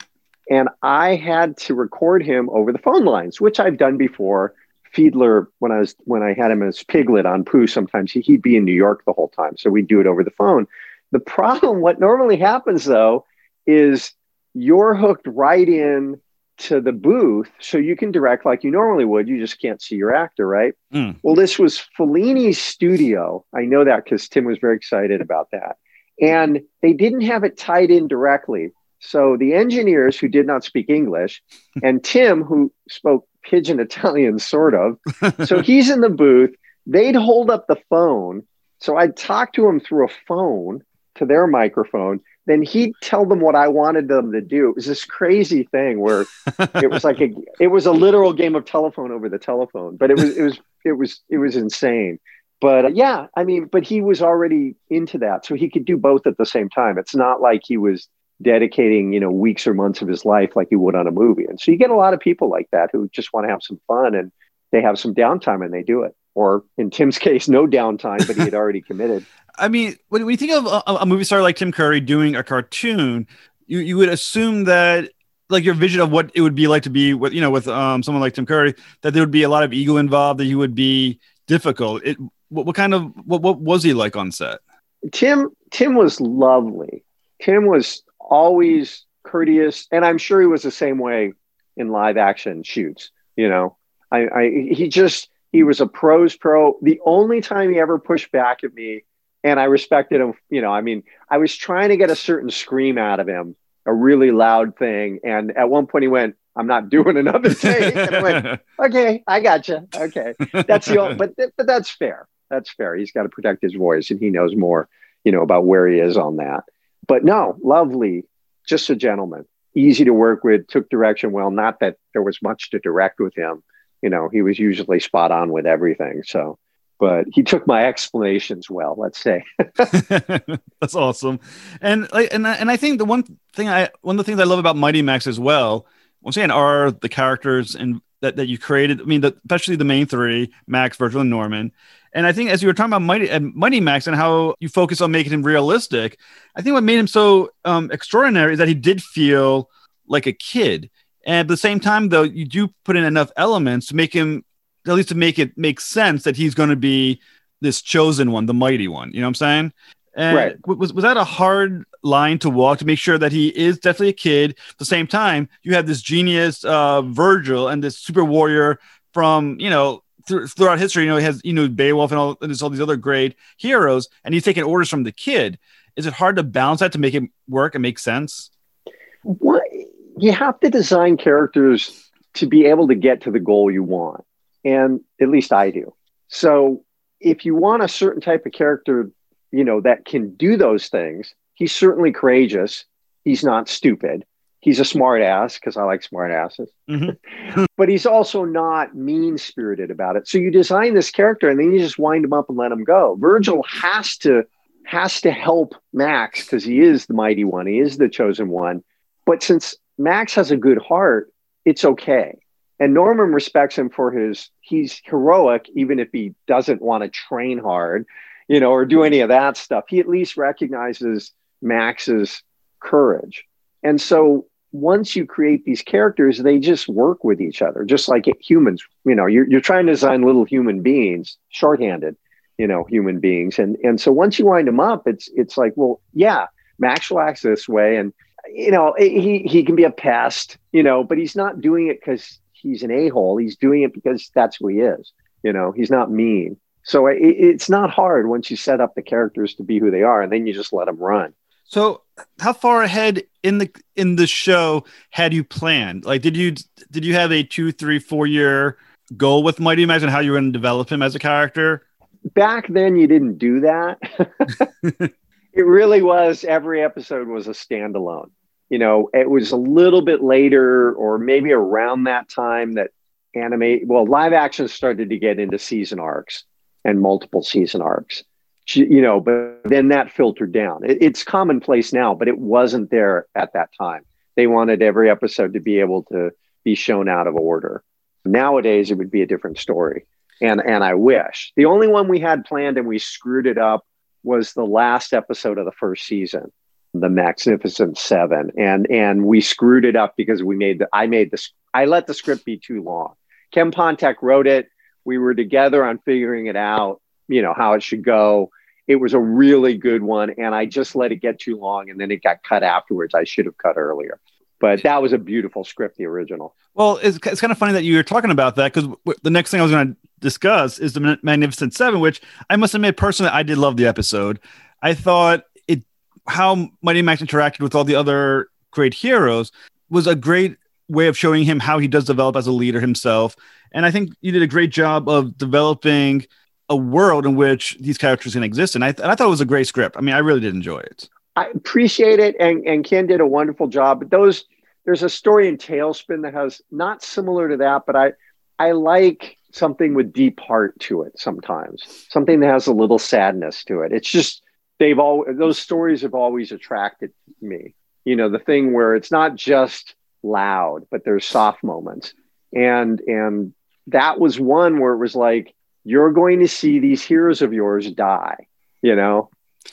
And I had to record him over the phone lines, which I've done before. Fiedler, when I was when I had him as Piglet on Pooh, sometimes he, he'd be in New York the whole time, so we'd do it over the phone. The problem, what normally happens though, is you're hooked right in to the booth, so you can direct like you normally would. You just can't see your actor, right? Mm. Well, this was Fellini's studio. I know that because Tim was very excited about that. And they didn't have it tied in directly. So the engineers who did not speak English, and Tim who spoke pidgin Italian, sort of. So he's in the booth. They'd hold up the phone. So I'd talk to him through a phone to their microphone. Then he'd tell them what I wanted them to do. It was this crazy thing where it was like a it was a literal game of telephone over the telephone. But it was it was it was it was insane. But uh, yeah, I mean, but he was already into that, so he could do both at the same time. It's not like he was dedicating you know weeks or months of his life like you would on a movie. And so you get a lot of people like that who just want to have some fun and they have some downtime and they do it. Or in tim's case no downtime but he had already committed. I mean when we think of a, a, movie star like tim curry doing a cartoon you, you would assume that like your vision of what it would be like to be with you know with um, someone like tim curry that there would be a lot of ego involved that he would be difficult. It what, what kind of what, what was he like on set tim tim was lovely tim was always courteous, and I'm sure he was the same way in live action shoots. You know, I, I he just he was a pros pro. The only time he ever pushed back at me, and I respected him. You know, I mean, I was trying to get a certain scream out of him, a really loud thing, and at one point he went, "I'm not doing another take," and I went, "Okay, I got you. Okay, that's the only, but but that's fair. That's fair. He's got to protect his voice, and he knows more, you know, about where he is on that." But no, lovely, just a gentleman, easy to work with, took direction well. Not that there was much to direct with him. You know, he was usually spot on with everything. So, but he took my explanations well, let's say. That's awesome. And and, and I think the one thing I, one of the things I love about Mighty Max as well, once again, are the characters and that, that you created. I mean, the, especially the main three, Max, Virgil, and Norman. And I think as you were talking about Mighty, uh, Mighty Max and how you focus on making him realistic, I think what made him so um, extraordinary is that he did feel like a kid. And at the same time, though, you do put in enough elements to make him, at least to make it make sense that he's going to be this chosen one, the mighty one. You know what I'm saying? And right. was, was that a hard line to walk to make sure that he is definitely a kid? At the same time, you have this genius uh, Virgil and this super warrior from, you know, th- throughout history, you know, he has you know Beowulf and all and all these other great heroes, and he's taking orders from the kid. Is it hard to balance that to make it work and make sense? What you have to design characters to be able to get to the goal you want, and at least I do. So if you want a certain type of character, you know that can do those things, he's certainly courageous. He's not stupid he's a smart ass because I like smart asses, mm-hmm. but he's also not mean spirited about it. So you design this character and then you just wind him up and let him go. Virgil has to has to help Max because he is the mighty one, he is the chosen one. But since Max has a good heart, it's okay. And Norman respects him for his he's heroic, even if he doesn't want to train hard, you know, or do any of that stuff. He at least recognizes Max's courage. And so once you create these characters, they just work with each other, just like humans. You know, you're, you're trying to design little human beings, shorthanded, you know, human beings. And and so once you wind them up, it's it's like, well, yeah, Max will act this way, and you know, eh, he he can be a pest, you know, but he's not doing it because he's an a hole. He's doing it because that's who he is. You know, he's not mean. So it, it's not hard once you set up the characters to be who they are, and then you just let them run. So, how far ahead in the in the show had you planned? Like, did you did you have a two, three, four year goal with Mighty and how you were going to develop him as a character? Back then, you didn't do that. it really was. Every episode was a standalone. You know, it was a little bit later, or maybe around that time that animate. Well, live action started to get into season arcs and multiple season arcs you know, but then that filtered down. It, it's commonplace now, but it wasn't there at that time. They wanted every episode to be able to be shown out of order. Nowadays, it would be a different story. And, and I wish the only one we had planned and we screwed it up was the last episode of the first season, the Magnificent Seven. And, and we screwed it up because we made the, I made this, I let the script be too long. Ken Pontac wrote it. We were together on figuring it out, you know, how it should go it was a really good one and i just let it get too long and then it got cut afterwards. I should have cut earlier. But that was a beautiful script the original. Well it's, it's kind of funny that you were talking about that because w- the next thing i was going to discuss is the magnificent seven which i must admit personally i did love the episode. I thought it how mighty max interacted with all the other great heroes was a great way of showing him how he does develop as a leader himself. And I think you did a great job of developing a world in which these characters can exist. And I, th- and I thought it was a great script. I mean, I really did enjoy it. I appreciate it, and and Ken did a wonderful job. But those there's a story in TaleSpin that has not similar to that, but I I like something with deep heart to it sometimes, something that has a little sadness to it. It's just they've all those stories have always attracted me. You know, the thing where it's not just loud, but there's soft moments, and and that was one where it was like you're going to see these heroes of yours die. You know,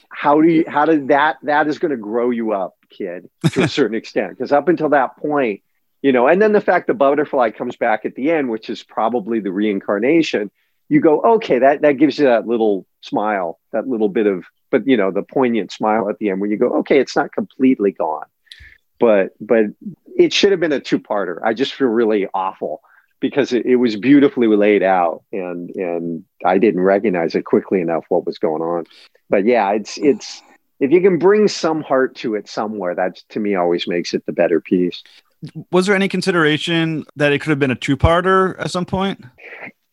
how do you how did that that is going to grow you up kid to a certain extent. Because up until that point you know and then the fact the butterfly comes back at the end which is probably the reincarnation you go okay that that gives you that little smile that little bit of but you know the poignant smile at the end where you go okay it's not completely gone. But but it should have been a two-parter. I just feel really awful because it, it was beautifully laid out and and i didn't recognize it quickly enough what was going on but yeah, it's it's if you can bring some heart to it somewhere, that to me always makes it the better piece. Was there any consideration that it could have been a two-parter at some point?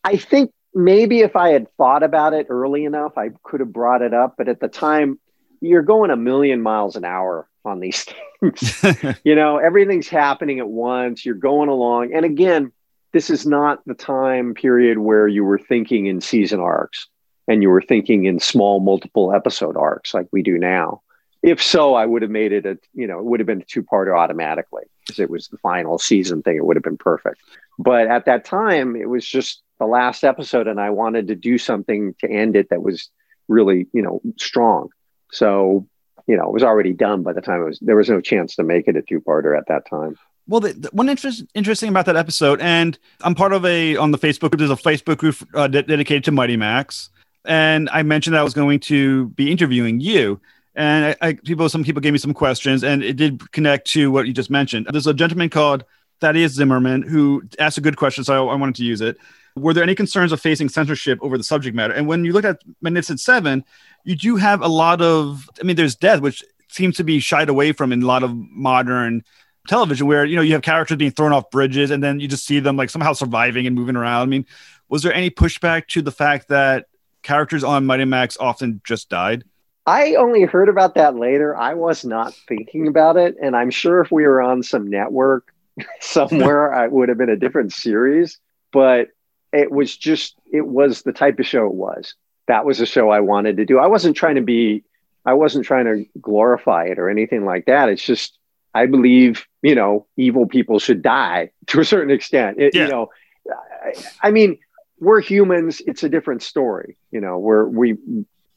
I think maybe if I had thought about it early enough, I could have brought it up. But at the time, you're going a million miles an hour on these things. you know, everything's happening at once. You're going along. And again, this is not the time period where you were thinking in season arcs and you were thinking in small multiple episode arcs like we do now. If so, I would have made it a, you know, it would have been a two parter automatically because it was the final season thing. It would have been perfect. But at that time, it was just the last episode, and I wanted to do something to end it that was really, you know, strong. So, you know, it was already done by the time it was, there was no chance to make it a two parter at that time. Well, the, the one interest, interesting about that episode, and I'm part of a on the Facebook. There's a Facebook group uh, de- dedicated to Mighty Max, and I mentioned that I was going to be interviewing you. And I, I, people, some people gave me some questions, and it did connect to what you just mentioned. There's a gentleman called Thaddeus Zimmerman who asked a good question, so I, I wanted to use it. Were there any concerns of facing censorship over the subject matter? And when you look at Magnificent Seven, you do have a lot of. I mean, there's death, which seems to be shied away from in a lot of modern television, where you know you have characters being thrown off bridges, and then you just see them like somehow surviving and moving around. I mean, was there any pushback to the fact that characters on Mighty Max often just died? I only heard about that later. I was not thinking about it. And I'm sure if we were on some network somewhere, I would have been a different series. But it was just, it was the type of show it was. That was a show I wanted to do. I wasn't trying to be, I wasn't trying to glorify it or anything like that. It's just, I believe, you know, evil people should die to a certain extent. It, yeah. You know, I, I mean, we're humans. It's a different story you know where we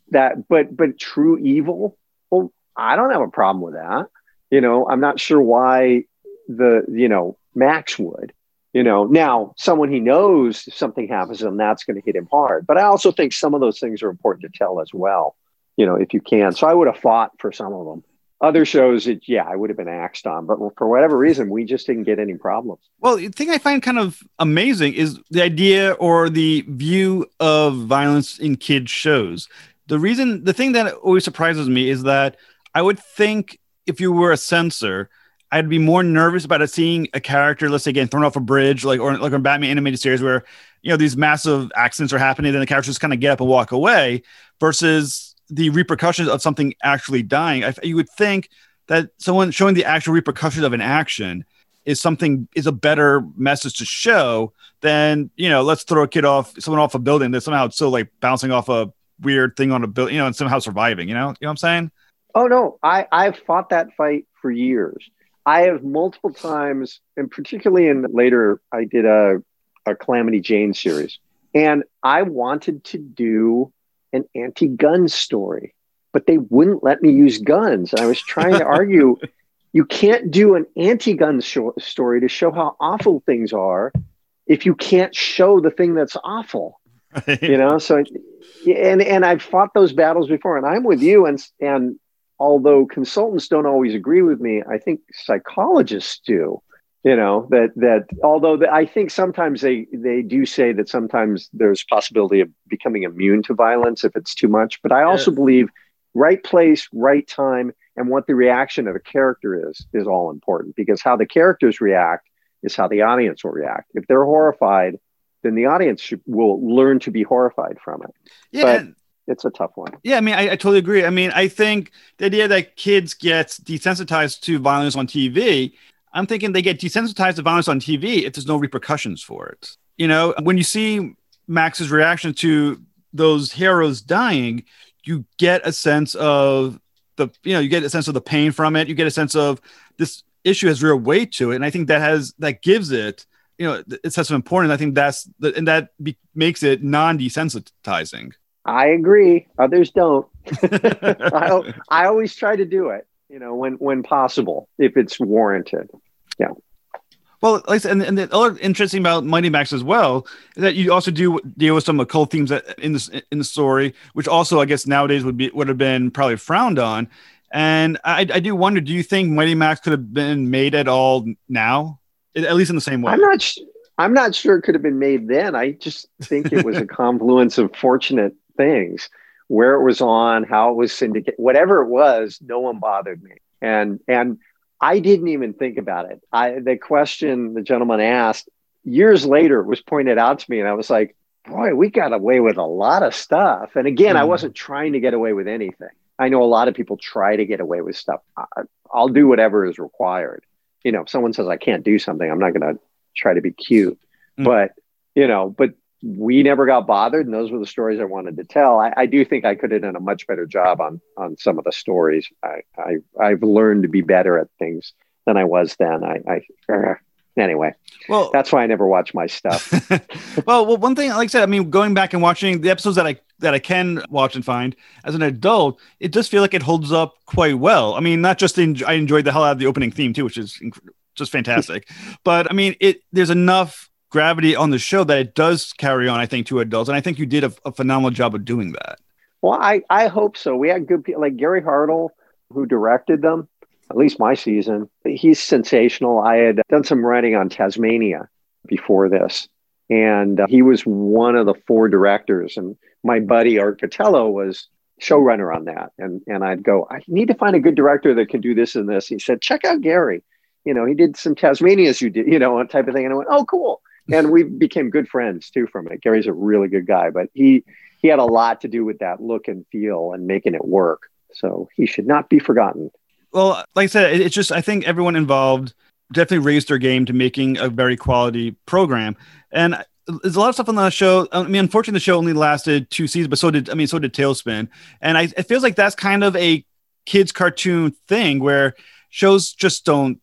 that but but true evil well i don't have a problem with that. You know i'm not sure why the you know max would you know. Now someone he knows if something happens to him that's going to hit him hard. But i also think some of those things are important to tell as well you know if you can. So i would have fought for some of them other shows it yeah i would have been axed on but for whatever reason we just didn't get any problems. Well the thing i find kind of amazing is the idea or the view of violence in kids shows. The reason the thing that always surprises me is that i would think if you were a censor i'd be more nervous about seeing a character let's say getting thrown off a bridge like or like a batman animated series where you know these massive accidents are happening and the characters kind of get up and walk away versus the repercussions of something actually dying. I, you would think that someone showing the actual repercussions of an action is something is a better message to show than you know let's throw a kid off someone off a building that somehow it's still like bouncing off a weird thing on a building you know and somehow surviving you know? You know what i'm saying? Oh no. I i've fought that fight for years. I have multiple times and particularly in later i did a a calamity jane series and i wanted to do an anti gun story, but they wouldn't let me use guns. And I was trying to argue you can't do an anti gun sh- story to show how awful things are if you can't show the thing that's awful. You know, so and and I've fought those battles before, and I'm with you. And and although consultants don't always agree with me, I think psychologists do you know that that although the, i think sometimes they they do say that sometimes there's possibility of becoming immune to violence if it's too much but i also yeah. believe right place right time and what the reaction of a character is is all important because how the characters react is how the audience will react. If they're horrified, then the audience should, will learn to be horrified from it. Yeah. But it's a tough one. Yeah, I mean, I, I totally agree. I mean, I think the idea that kids get desensitized to violence on TV, I'm thinking they get desensitized to violence on TV if there's no repercussions for it. You know, when you see Max's reaction to those heroes dying, you get a sense of the, you know, you get a sense of the pain from it. You get a sense of this issue has real weight to it, and I think that has that gives it, you know, it's such an important. I think that's the, and that be, makes it non-desensitizing. I agree. Others don't. I, I always try to do it, you know, when when possible, if it's warranted. Yeah. Well, like and, and the other interesting about Mighty Max as well is that you also do deal with some occult themes that in this in the story, which also I guess nowadays would be would have been probably frowned on. And I, I do wonder, do you think Mighty Max could have been made at all now, at least in the same way? I'm not. Sh- I'm not sure it could have been made then. I just think it was a confluence of fortunate things, where it was on, how it was syndicated, whatever it was. No one bothered me, and and I didn't even think about it. I the question the gentleman asked years later was pointed out to me, and I was like, boy, we got away with a lot of stuff. And again, mm. I wasn't trying to get away with anything. I know a lot of people try to get away with stuff. I, I'll do whatever is required. You know, if someone says I can't do something, I'm not going to try to be cute. Mm. But, you know, but we never got bothered. And those were the stories I wanted to tell. I, I, do think I could have done a much better job on, on some of the stories. I, I, I've learned to be better at things than I was then. I, I anyway well that's why i never watch my stuff well well one thing like i said i mean going back and watching the episodes that i that i can watch and find as an adult it does feel like it holds up quite well i mean not just in, i enjoyed the hell out of the opening theme too which is inc- just fantastic but i mean it there's enough gravity on the show that it does carry on i think to adults and i think you did a, a phenomenal job of doing that well i i hope so we had good people like gary hartle who directed them at least my season. He's sensational. I had done some writing on Taz-Mania before this, and uh, he was one of the four directors. And my buddy Art Vitello was showrunner on that. And and I'd go, I need to find a good director that can do this and this. He said, check out Gary. You know, he did some Taz-Manias you did, you know, type of thing. And I went, oh, cool. And we became good friends too from it. Gary's a really good guy, but he he had a lot to do with that look and feel and making it work. So he should not be forgotten. Well, like I said, it's just I think everyone involved definitely raised their game to making a very quality program. And there's a lot of stuff on the show. I mean, unfortunately, the show only lasted two seasons, but so did I mean, so did TaleSpin. And I, it feels like that's kind of a kids cartoon thing where shows just don't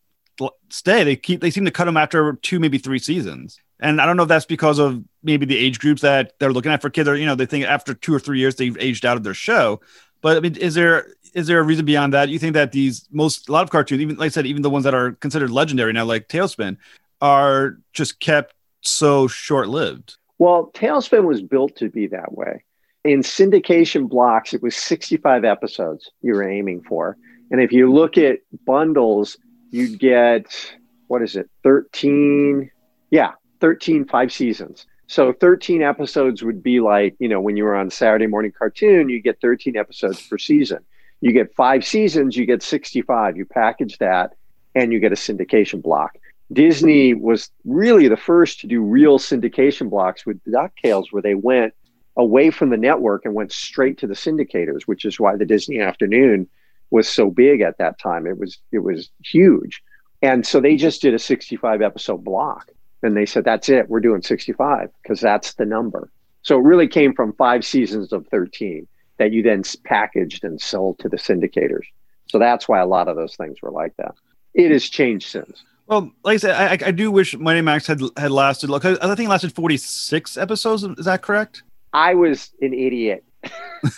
stay. They keep they seem to cut them after two, maybe three seasons. And I don't know if that's because of maybe the age groups that they're looking at for kids, or you know, they think after two or three years they've aged out of their show. But I mean, is there is there a reason beyond that? You think that these most a lot of cartoons, even like I said, even the ones that are considered legendary now, like TaleSpin, are just kept so short lived? Well, TaleSpin was built to be that way. In syndication blocks, it was 65 episodes you were aiming for. And if you look at bundles, you'd get, what is it, 13? Yeah, 13 five seasons. So 13 episodes would be like, you know, when you were on Saturday morning cartoon, you get 13 episodes per season. You get five seasons, you get 65. You package that and you get a syndication block. Disney was really the first to do real syndication blocks with DuckTales, where they went away from the network and went straight to the syndicators, which is why the Disney afternoon was so big at that time. It was it was huge. And so they just did a 65 episode block. And they said, that's it. We're doing 65 because that's the number. So it really came from five seasons of 13 that you then packaged and sold to the syndicators. So that's why a lot of those things were like that. It has changed since. Well, like I said, I, I do wish Mighty Max had had lasted. Like I think it lasted forty six episodes. Is that correct? I was an idiot.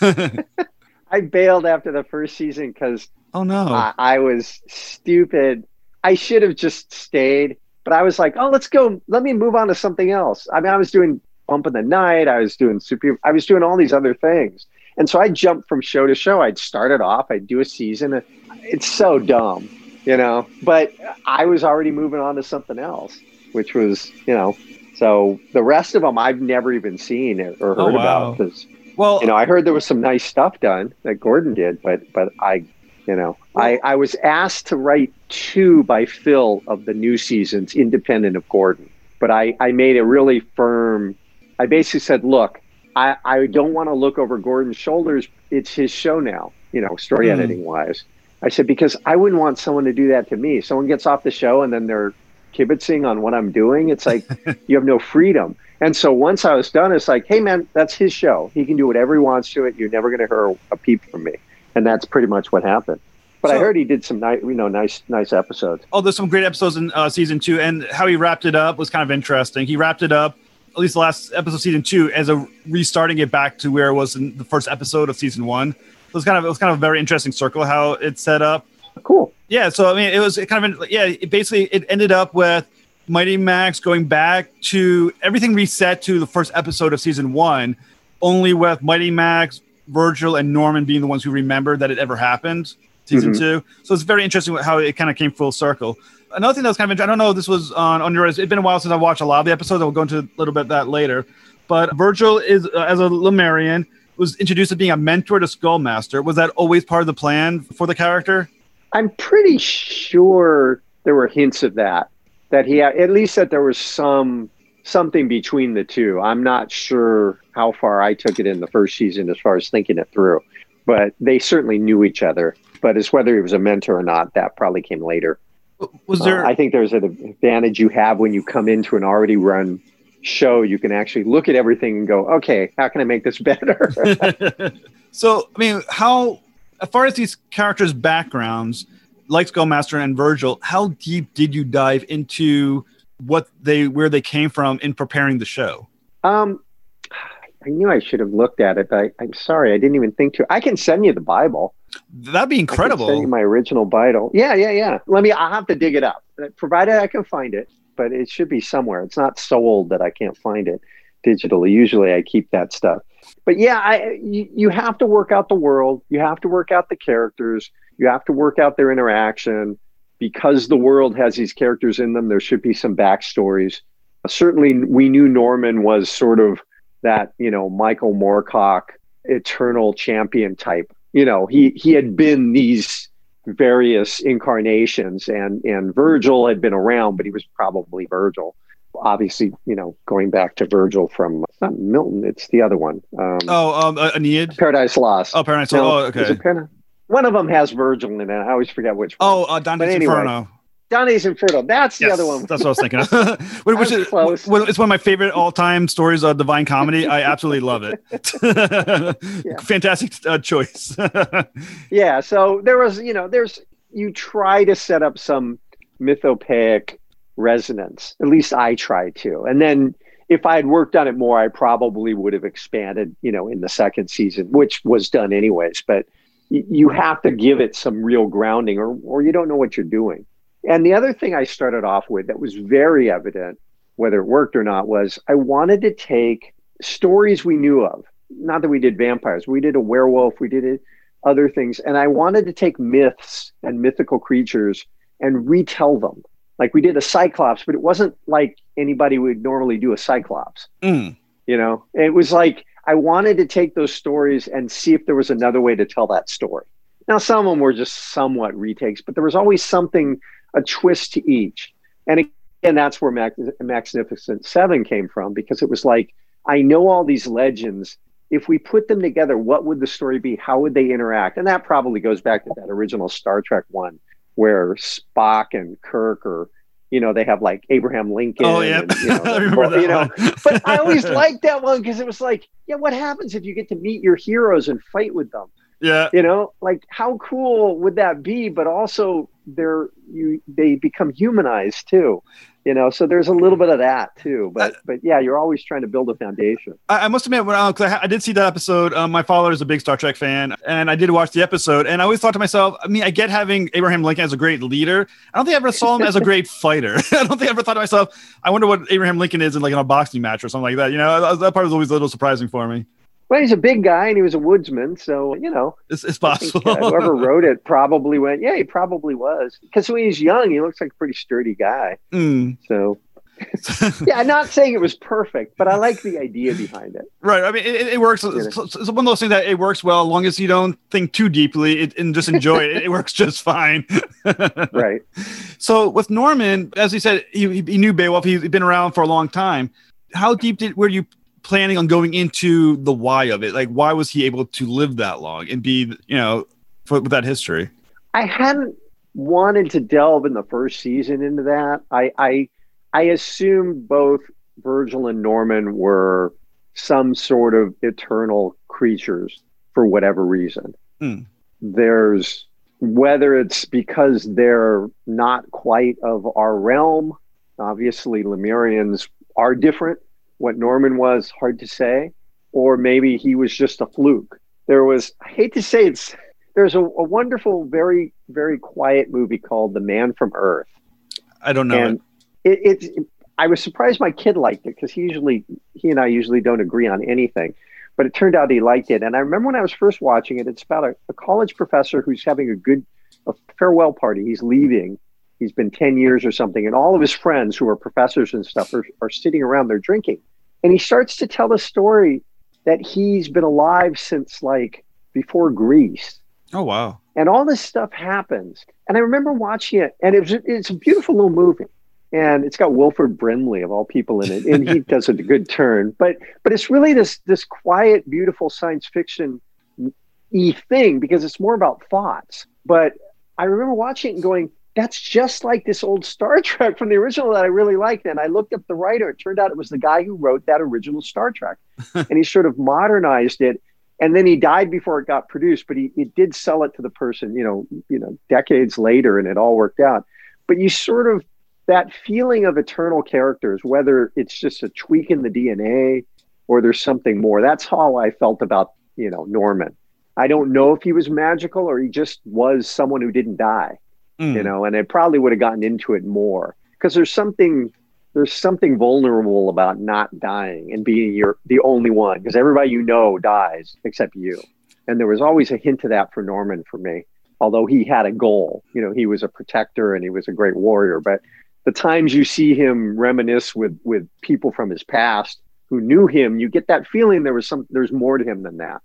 I bailed after the first season because oh no, I, I was stupid. I should have just stayed but I was like, oh, let's go. Let me move on to something else. I mean, I was doing Bump in the Night. I was doing Super. I was doing all these other things. And so I jumped from show to show. I'd start it off. I'd do a season. It's so dumb, you know. But I was already moving on to something else, which was, you know. So the rest of them I've never even seen or heard oh, wow. about. Because, well, you know, I heard there was some nice stuff done that Gordon did, but but I You know, I, I was asked to write two by Phil of the new seasons, independent of Gordon. But I, I made a really firm, I basically said, look, I, I don't want to look over Gordon's shoulders. It's his show now, you know, story Mm. editing wise. I said, because I wouldn't want someone to do that to me. Someone gets off the show and then they're kibitzing on what I'm doing. It's like you have no freedom. And so once I was done, it's like, hey, man, that's his show. He can do whatever he wants to it. You're never going to hear a peep from me. And that's pretty much what happened. But I heard he did some nice, you know, nice, nice episodes. Oh, there's some great episodes in uh, season two, and how he wrapped it up was kind of interesting. He wrapped it up, at least the last episode of season two, as a restarting it back to where it was in the first episode of season one. It was kind of it was kind of a very interesting circle how it's set up. Cool. Yeah, so I mean, it was kind of yeah. It basically, it ended up with Mighty Max going back to everything reset to the first episode of season one, only with Mighty Max, Virgil, and Norman being the ones who remembered that it ever happened. Season Mhm. two, so it's very interesting how it kind of came full circle. Another thing that was kind of interesting, I don't know if this was on on your. It's been a while since I watched a lot of the episodes. I will go into a little bit of that later. But Virgil is uh, as a Lemurian was introduced as being a mentor to Skullmaster. Was that always part of the plan for the character? I'm pretty sure there were hints of that. That he at least that there was some something between the two. I'm not sure how far I took it in the first season as far as thinking it through, but they certainly knew each other. But as whether he was a mentor or not, that probably came later. Was Uh, there? I think there's an advantage you have when you come into an already run show. You can actually look at everything and go, okay, how can I make this better? so, I mean, how, as far as these characters' backgrounds, like Skullmaster and Virgil, how deep did you dive into what they, where they came from in preparing the show? um, I knew I should have looked at it, but I, I'm sorry, I didn't even think to. I can send you the Bible. That'd be incredible. my original Bible. Yeah, yeah, yeah. Let me. I'll have to dig it up, uh, provided I can find it. But it should be somewhere. It's not so old that I can't find it digitally. Usually, I keep that stuff. But yeah, I you, you have to work out the world. You have to work out the characters. You have to work out their interaction. Because the world has these characters in them, there should be some backstories. Uh, certainly, we knew Norman was sort of that, you know, Michael Moorcock eternal champion type. You know, he he had been these various incarnations and and Virgil had been around, but he was probably Virgil. Obviously, you know, going back to Virgil from it's not Milton, it's the other one. Um, Oh, um, uh, Aeneid? Paradise Lost. Oh, Paradise. No, oh, okay. one of them has Virgil in it. I always forget which one. Oh, uh, Dante's But anyway, Inferno. Dante's Inferno. That's the Yes, other one. That's what I was thinking of. which, is, close. it's one of my favorite all-time stories of Divine Comedy. I absolutely love it. Fantastic uh, choice. yeah so there was you know there's you try to set up some mythopoeic resonance at least i try to and then if i had worked on it more i probably would have expanded you know in the second season which was done anyways but you have to give it some real grounding or or you don't know what you're doing and the other thing i started off with that was very evident whether it worked or not was i wanted to take stories we knew of not that we did vampires we did a werewolf we did other things. And I wanted to take myths and mythical creatures and retell them. Like we did a Cyclops, but it wasn't like anybody would normally do a Cyclops. Mm. You know, it was like I wanted to take those stories and see if there was another way to tell that story. Now, some of them were just somewhat retakes, but there was always something, a twist to each. And again, that's where Mac- Magnificent Seven came from because it was like, I know all these legends if we put them together, what would the story be? How would they interact? And that probably goes back to that original Star Trek one where Spock and Kirk or you know, they have like Abraham Lincoln. Oh, yeah. and, you know, I remember that you know, but I always liked that one because it was like, yeah, what happens if you get to meet your heroes and fight with them? Yeah. You know, like how cool would that be? But also they're you they become humanized too. You know, so there's a little bit of that too. But but yeah, you're always trying to build a foundation. I, I must admit, when I, 'cause I, I did see that episode. Um, my father is a big Star Trek fan, and I did watch the episode. And I always thought to myself, I mean, I get having Abraham Lincoln as a great leader. I don't think I ever saw him as a great fighter. I don't think I ever thought to myself, I wonder what Abraham Lincoln is in like in a boxing match or something like that. You know, that part was always a little surprising for me. Well, he's a big guy and he was a woodsman, so you know, It's, it's I think, possible. uh, whoever wrote it probably went, yeah, he probably was. Because when he's young, he looks like a pretty sturdy guy. Mm. So yeah, I'm not saying it was perfect, but I like the idea behind it. Right. I mean, it, it works. It's, it's, one of those things that it works well as long as you don't think too deeply it, and just enjoy it. It works just fine. right. So with Norman, as he said, he, he knew Beowulf. He's been around for a long time. How deep did were you planning on going into the why of it? Like, why was he able to live that long and be, you know, for, with that history? I hadn't wanted to delve in the first season into that. I I I assumed both Virgil and Norman were some sort of eternal creatures for whatever reason. Mm. There's whether it's because they're not quite of our realm. Obviously, Lemurians are different. What Norman was, hard to say. Or maybe he was just a fluke. There was, I hate to say it's, there's a, a wonderful, very, very quiet movie called The Man from Earth. I don't know. And it, it, it I was surprised my kid liked it because he usually, he and I usually don't agree on anything but it turned out he liked it. And I remember when I was first watching it, it's about a, a, college professor who's having a good a farewell party. He's leaving. He's been 10 years or something. And all of his friends who are professors and stuff are, are sitting around there drinking. And he starts to tell the story that he's been alive since like before Greece. Oh, wow. And all this stuff happens. And I remember watching it, and it was, it's a beautiful little movie and it's got Wilford Brimley of all people in it, and he does a good turn. But but it's really this this quiet, beautiful science fiction e thing because it's more about thoughts. But I remember watching it and going, "That's just like this old Star Trek from the original that I really liked." And I looked up the writer; it turned out it was the guy who wrote that original Star Trek, and he sort of modernized it. And then he died before it got produced, but he, he did sell it to the person, you know, you know, decades later, and it all worked out. But you sort of that feeling of eternal characters, whether it's just a tweak in the DNA or there's something more. That's how I felt about, you know, Norman. I don't know if he was magical or he just was someone who didn't die, mm. you know, and I probably would have gotten into it more because there's something there's something vulnerable about not dying and being your the only one because everybody you know dies except you. And there was always a hint of that for Norman for me. Although he had a goal, you know, he was a protector and he was a great warrior, but the times you see him reminisce with with people from his past who knew him, you get that feeling there was some there's more to him than that.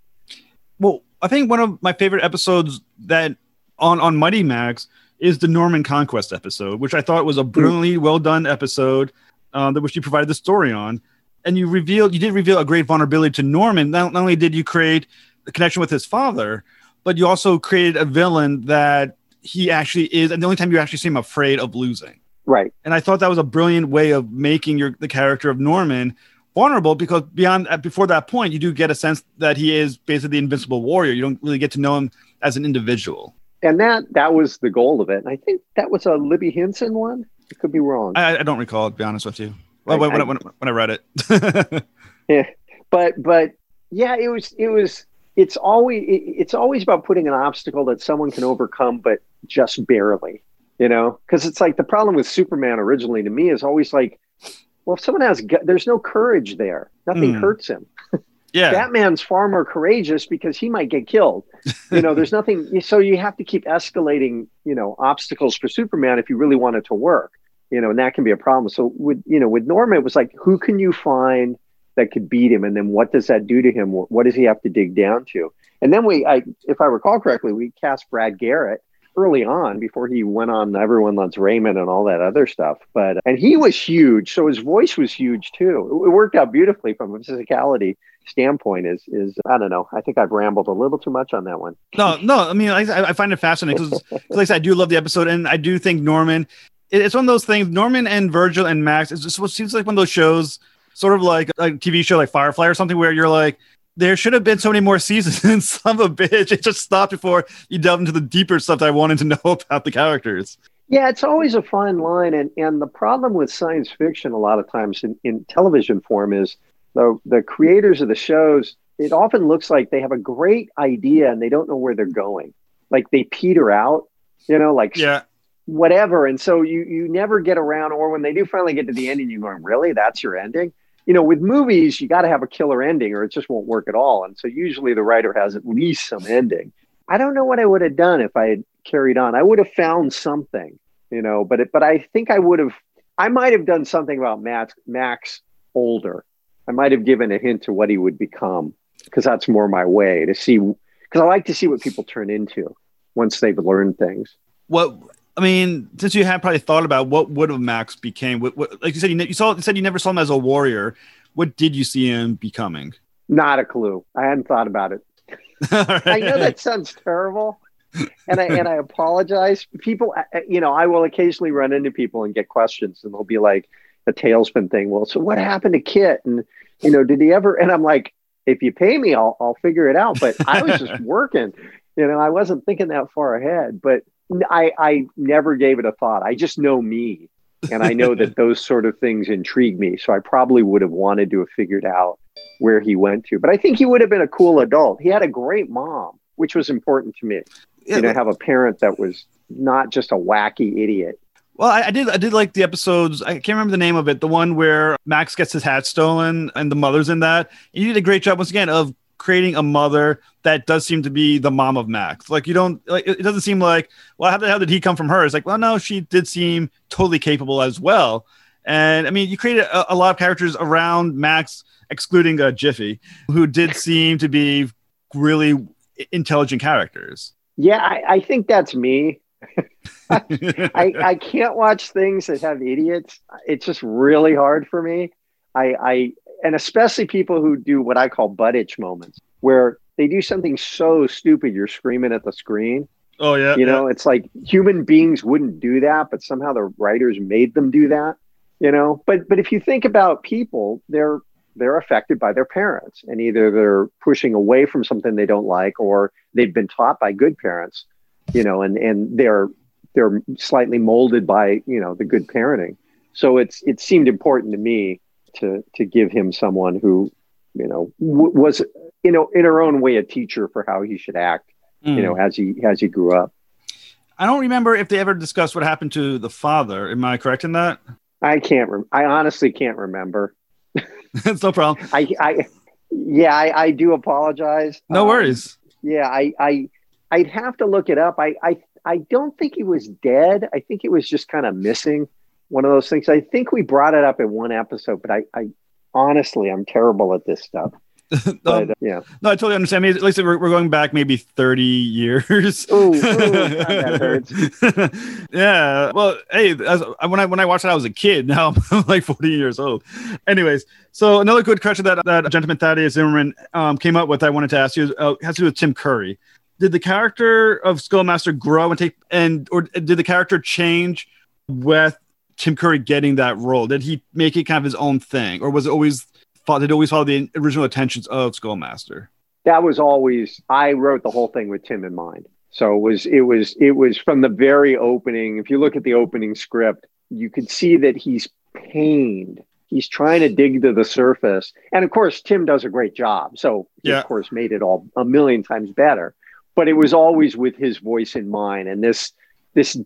Well, I think one of my favorite episodes that on on Mighty Max is the Norman Conquest episode, which I thought was a brilliantly well done episode uh, that which you provided the story on, and you revealed you did reveal a great vulnerability to Norman. Not, not only did you create the connection with his father, but you also created a villain that he actually is, and the only time you actually see him afraid of losing. Right. And I thought that was a brilliant way of making your the character of Norman vulnerable because beyond uh, before that point you do get a sense that he is basically the invincible warrior. You don't really get to know him as an individual. And that that was the goal of it. And I think that was a Libby Henson one. I could be wrong. I, I don't recall, to be honest with you. Well, when, I, when, when, I read it. yeah, but but yeah, it was it was it's always it, it's always about putting an obstacle that someone can overcome, but just barely you know because it's like the problem with superman originally to me is always like well if someone has there's no courage there nothing mm. hurts him yeah. Batman's far more courageous because he might get killed. You know there's nothing so you have to keep escalating you know obstacles for superman if you really want it to work you know and that can be a problem. So with you know with norman it was like who can you find that could beat him? And then what does that do to him? What does he have to dig down to? And then we i if i recall correctly we cast brad garrett early on before he went on Everyone Loves Raymond and all that other stuff. But and he was huge, so his voice was huge too. It worked out beautifully from a physicality standpoint. Is is I don't know. I think I've rambled a little too much on that one. No, no. I mean, I, I find it fascinating because, like I said, I do love the episode, and I do think Norman. It's one of those things. Norman and Virgil and Max. It's just what seems like one of those shows, sort of like a TV show like Firefly or something, where you're like there should have been so many more seasons. Son of a bitch. It just stopped before you delve into the deeper stuff that I wanted to know about the characters. Yeah, it's always a fine line. And, and the problem with science fiction, a lot of times in, in television form, is the, the creators of the shows, it often looks like they have a great idea and they don't know where they're going. Like they peter out, you know, like yeah. whatever. And so you, you never get around, or when they do finally get to the ending, you're going, really? That's your ending? you know, with movies, you got to have a killer ending or it just won't work at all. And so usually the writer has at least some ending. I don't know what I would have done if I had carried on. I would have found something, you know, but it, but I think I would have I might have done something about Max, Max older. I might have given a hint to what he would become because that's more my way to see. Because I like to see what people turn into once they've learned things. What I mean, since you had probably thought about what would have Max became, what, what like you said, you, you saw you said you never saw him as a warrior. What did you see him becoming? Not a clue. I hadn't thought about it. right. I know that sounds terrible, and I and I apologize. People, you know, I will occasionally run into people and get questions, and they'll be like the TaleSpin thing. Well, so what happened to Kit? And you know, did he ever? And I'm like, if you pay me, I'll I'll figure it out. But I was just working. You know, I wasn't thinking that far ahead. But I I never gave it a thought. I just know me, and I know that those sort of things intrigue me. So I probably would have wanted to have figured out where he went to. But I think he would have been a cool adult. He had a great mom, which was important to me. Yeah, you know, have a parent that was not just a wacky idiot. Well, I, I, did. I did like the episodes. I can't remember the name of it. The one where Max gets his hat stolen, and the mother's in that. You did a great job once again of creating a mother that does seem to be the mom of Max. Like you don't. Like it doesn't seem like. Well, how the hell did he come from her? It's like, well, no, she did seem totally capable as well. And I mean, you created a, a lot of characters around Max, excluding uh, Jiffy, who did seem to be really intelligent characters. Yeah, I, I think that's me. I, I can't watch things that have idiots. It's just really hard for me. I, I and especially people who do what I call butt itch moments, where they do something so stupid you're screaming at the screen. Oh yeah. You know, yeah. it's like human beings wouldn't do that, but somehow the writers made them do that. You know, but but if you think about people, they're they're affected by their parents, and either they're pushing away from something they don't like, or they've been taught by good parents. You know, and and they're they're slightly molded by you know the good parenting. So it's it seemed important to me to to give him someone who you know w- was you know in her own way a teacher for how he should act. Mm. You know, as he as he grew up. I don't remember if they ever discussed what happened to the father. Am I correct in that? I can't. Re- I honestly can't remember. It's no problem. I, I, yeah, I, I do apologize. No um, worries. Yeah, I, I, I'd have to look it up. I, I, I don't think he was dead. I think it was just kind of missing. One of those things. I think we brought it up in one episode, but I, I honestly, I'm terrible at this stuff. but, uh, yeah. No, I totally understand. I mean, at least we're, we're going back maybe 30 years. Ooh, ooh hurts. yeah. Well, hey, as, when I when I watched it, I was a kid. Now I'm like 40 years old. Anyways, so another good question that that gentleman Thaddeus Zimmerman um, came up with, I wanted to ask you, uh, has to do with Tim Curry did the character of Skullmaster grow and take and or did the character change with Tim Curry getting that role? Did he make it kind of his own thing, or was it always did it always follow the original intentions of Skullmaster? That was always I wrote the whole thing with Tim in mind. So it was it was it was from the very opening. If you look at the opening script, you could see that he's pained. He's trying to dig to the surface. And of course, Tim does a great job. So he, yeah. of course, made it all a million times better but it was always with his voice in mind and this this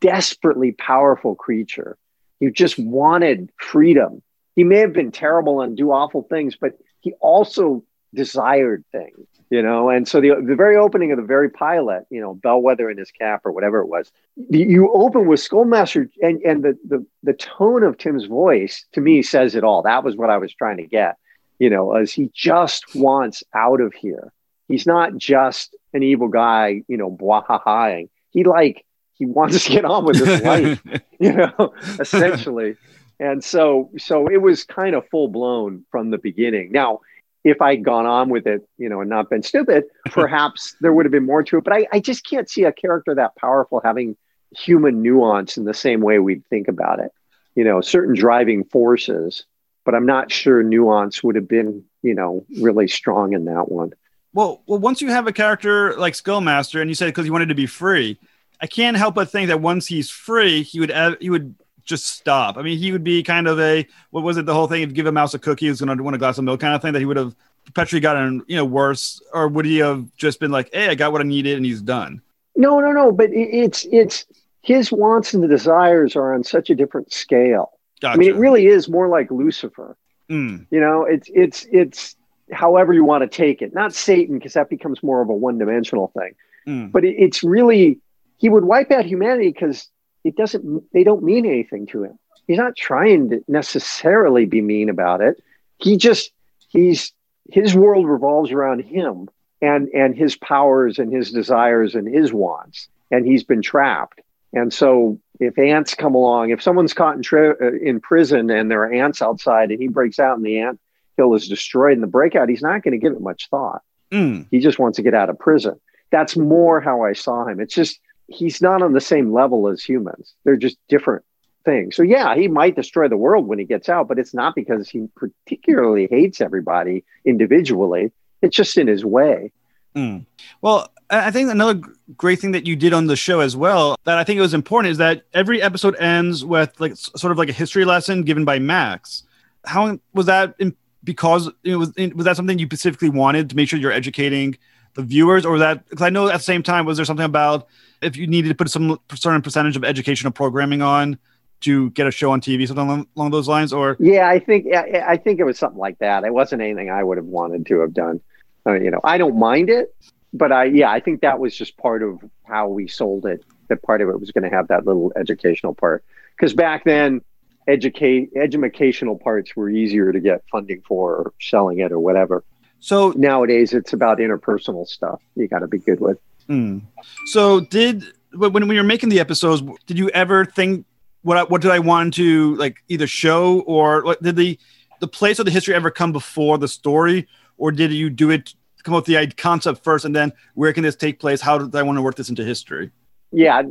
desperately powerful creature. Who just wanted freedom. He may have been terrible and do awful things but he also desired things you know? And so the, the very opening of the very pilot you know bellwether in his cap or whatever it was you open with skullmaster and, and the, the the tone of tim's voice to me says it all. That was what i was trying to get you know as he just wants out of here. He's not just an evil guy, you know, blah He like he wants to get on with his life, you know, essentially. And so so it was kind of full blown from the beginning. Now, if I'd gone on with it, you know, and not been stupid, perhaps there would have been more to it. But I, I just can't see a character that powerful having human nuance in the same way we'd think about it. You know, certain driving forces, but I'm not sure nuance would have been, you know, really strong in that one. Well, well, once you have a character like Skullmaster, and you said because he wanted to be free, I can't help but think that once he's free, he would he would just stop. I mean, he would be kind of a what was it? The whole thing: if you give a mouse a cookie, he's going to want a glass of milk, kind of thing. That he would have perpetually gotten you know worse, or would he have just been like, "Hey, I got what I needed, and he's done." No, no, no. But it's it's his wants and the desires are on such a different scale. Gotcha. I mean, it really is more like Lucifer. Mm. You know, it's it's it's however you want to take it. Not Satan, because that becomes more of a one dimensional thing. Mm. But it, it's really, he would wipe out humanity because it doesn't, they don't mean anything to him. he's not trying to necessarily be mean about it. He just he's his world revolves around him and and his powers and his desires and his wants, and he's been trapped. And so if ants come along, if someone's caught in, tri- uh, in prison and there are ants outside and he breaks out and the ant hill is destroyed in the breakout, he's not going to give it much thought. Mm. He just wants to get out of prison. That's more how I saw him. It's just he's not on the same level as humans. They're just different things. So yeah, he might destroy the world when he gets out, but it's not because he particularly hates everybody individually. It's just in his way. Mm. Well, I think another great thing that you did on the show as well that I think it was important is that every episode ends with like sort of like a history lesson given by Max. How was that in, because it was was that something you specifically wanted to make sure you're educating the viewers, or that because I know at the same time was there something about if you needed to put some certain percentage of educational programming on to get a show on TV, something along, along those lines, or yeah, I think I, I think it was something like that. It wasn't anything I would have wanted to have done. Uh, you know, I don't mind it, but I yeah, I think that was just part of how we sold it. That part of it was going to have that little educational part because back then educate educational parts were easier to get funding for or selling it or whatever. So nowadays it's about interpersonal stuff you got to be good with. Mm. So did when when you're making the episodes, did you ever think what what did I want to like either show or what, did the the place of the history ever come before the story, or did you do it come up with the concept first and then where can this take place? How do I want to work this into history? Yeah,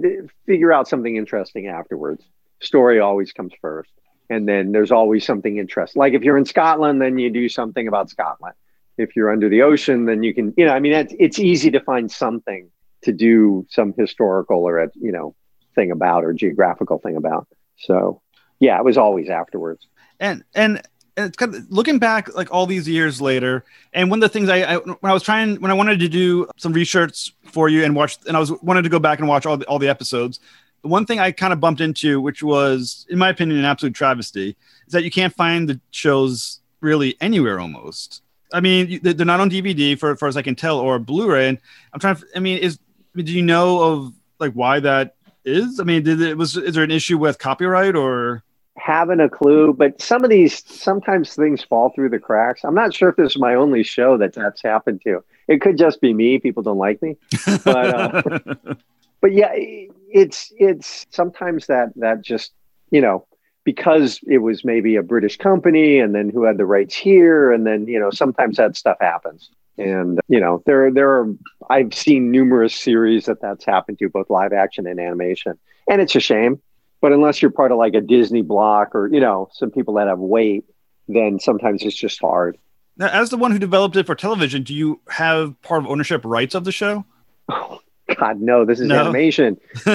figure out something interesting afterwards. Story always comes first, and then there's always something interesting. Like if you're in Scotland, then you do something about Scotland if you're under the ocean, then you can, you know, I mean, it's, it's easy to find something to do some historical or, a, you know, thing about or geographical thing about. So, yeah, it was always afterwards. And, and, and it's kind of looking back like all these years later and one of the things I, I, when i was trying when i wanted to do some research for you and watch and i was wanted to go back and watch all the, all the episodes one thing i kind of bumped into which was in my opinion an absolute travesty is that you can't find the shows really anywhere almost I mean, they're not on DVD for, as far as I can tell, or Blu-ray. And I'm trying. To, I mean, is do you know of like why that is? I mean, did it was is there an issue with copyright or? Having a clue, but some of these sometimes things fall through the cracks. I'm not sure if this is my only show that that's happened to. It could just be me. People don't like me, but uh, but yeah, it's it's sometimes that that just you know because it was maybe a British company and then who had the rights here. And then, you know, sometimes that stuff happens. And, you know, there, there are, I've seen numerous series that that's happened to, both live action and animation. And it's a shame. But unless you're part of like a Disney block or, you know, some people that have weight, then sometimes it's just hard. Now, as the one who developed it for television, do you have part of ownership rights of the show? God, no, this is no. animation.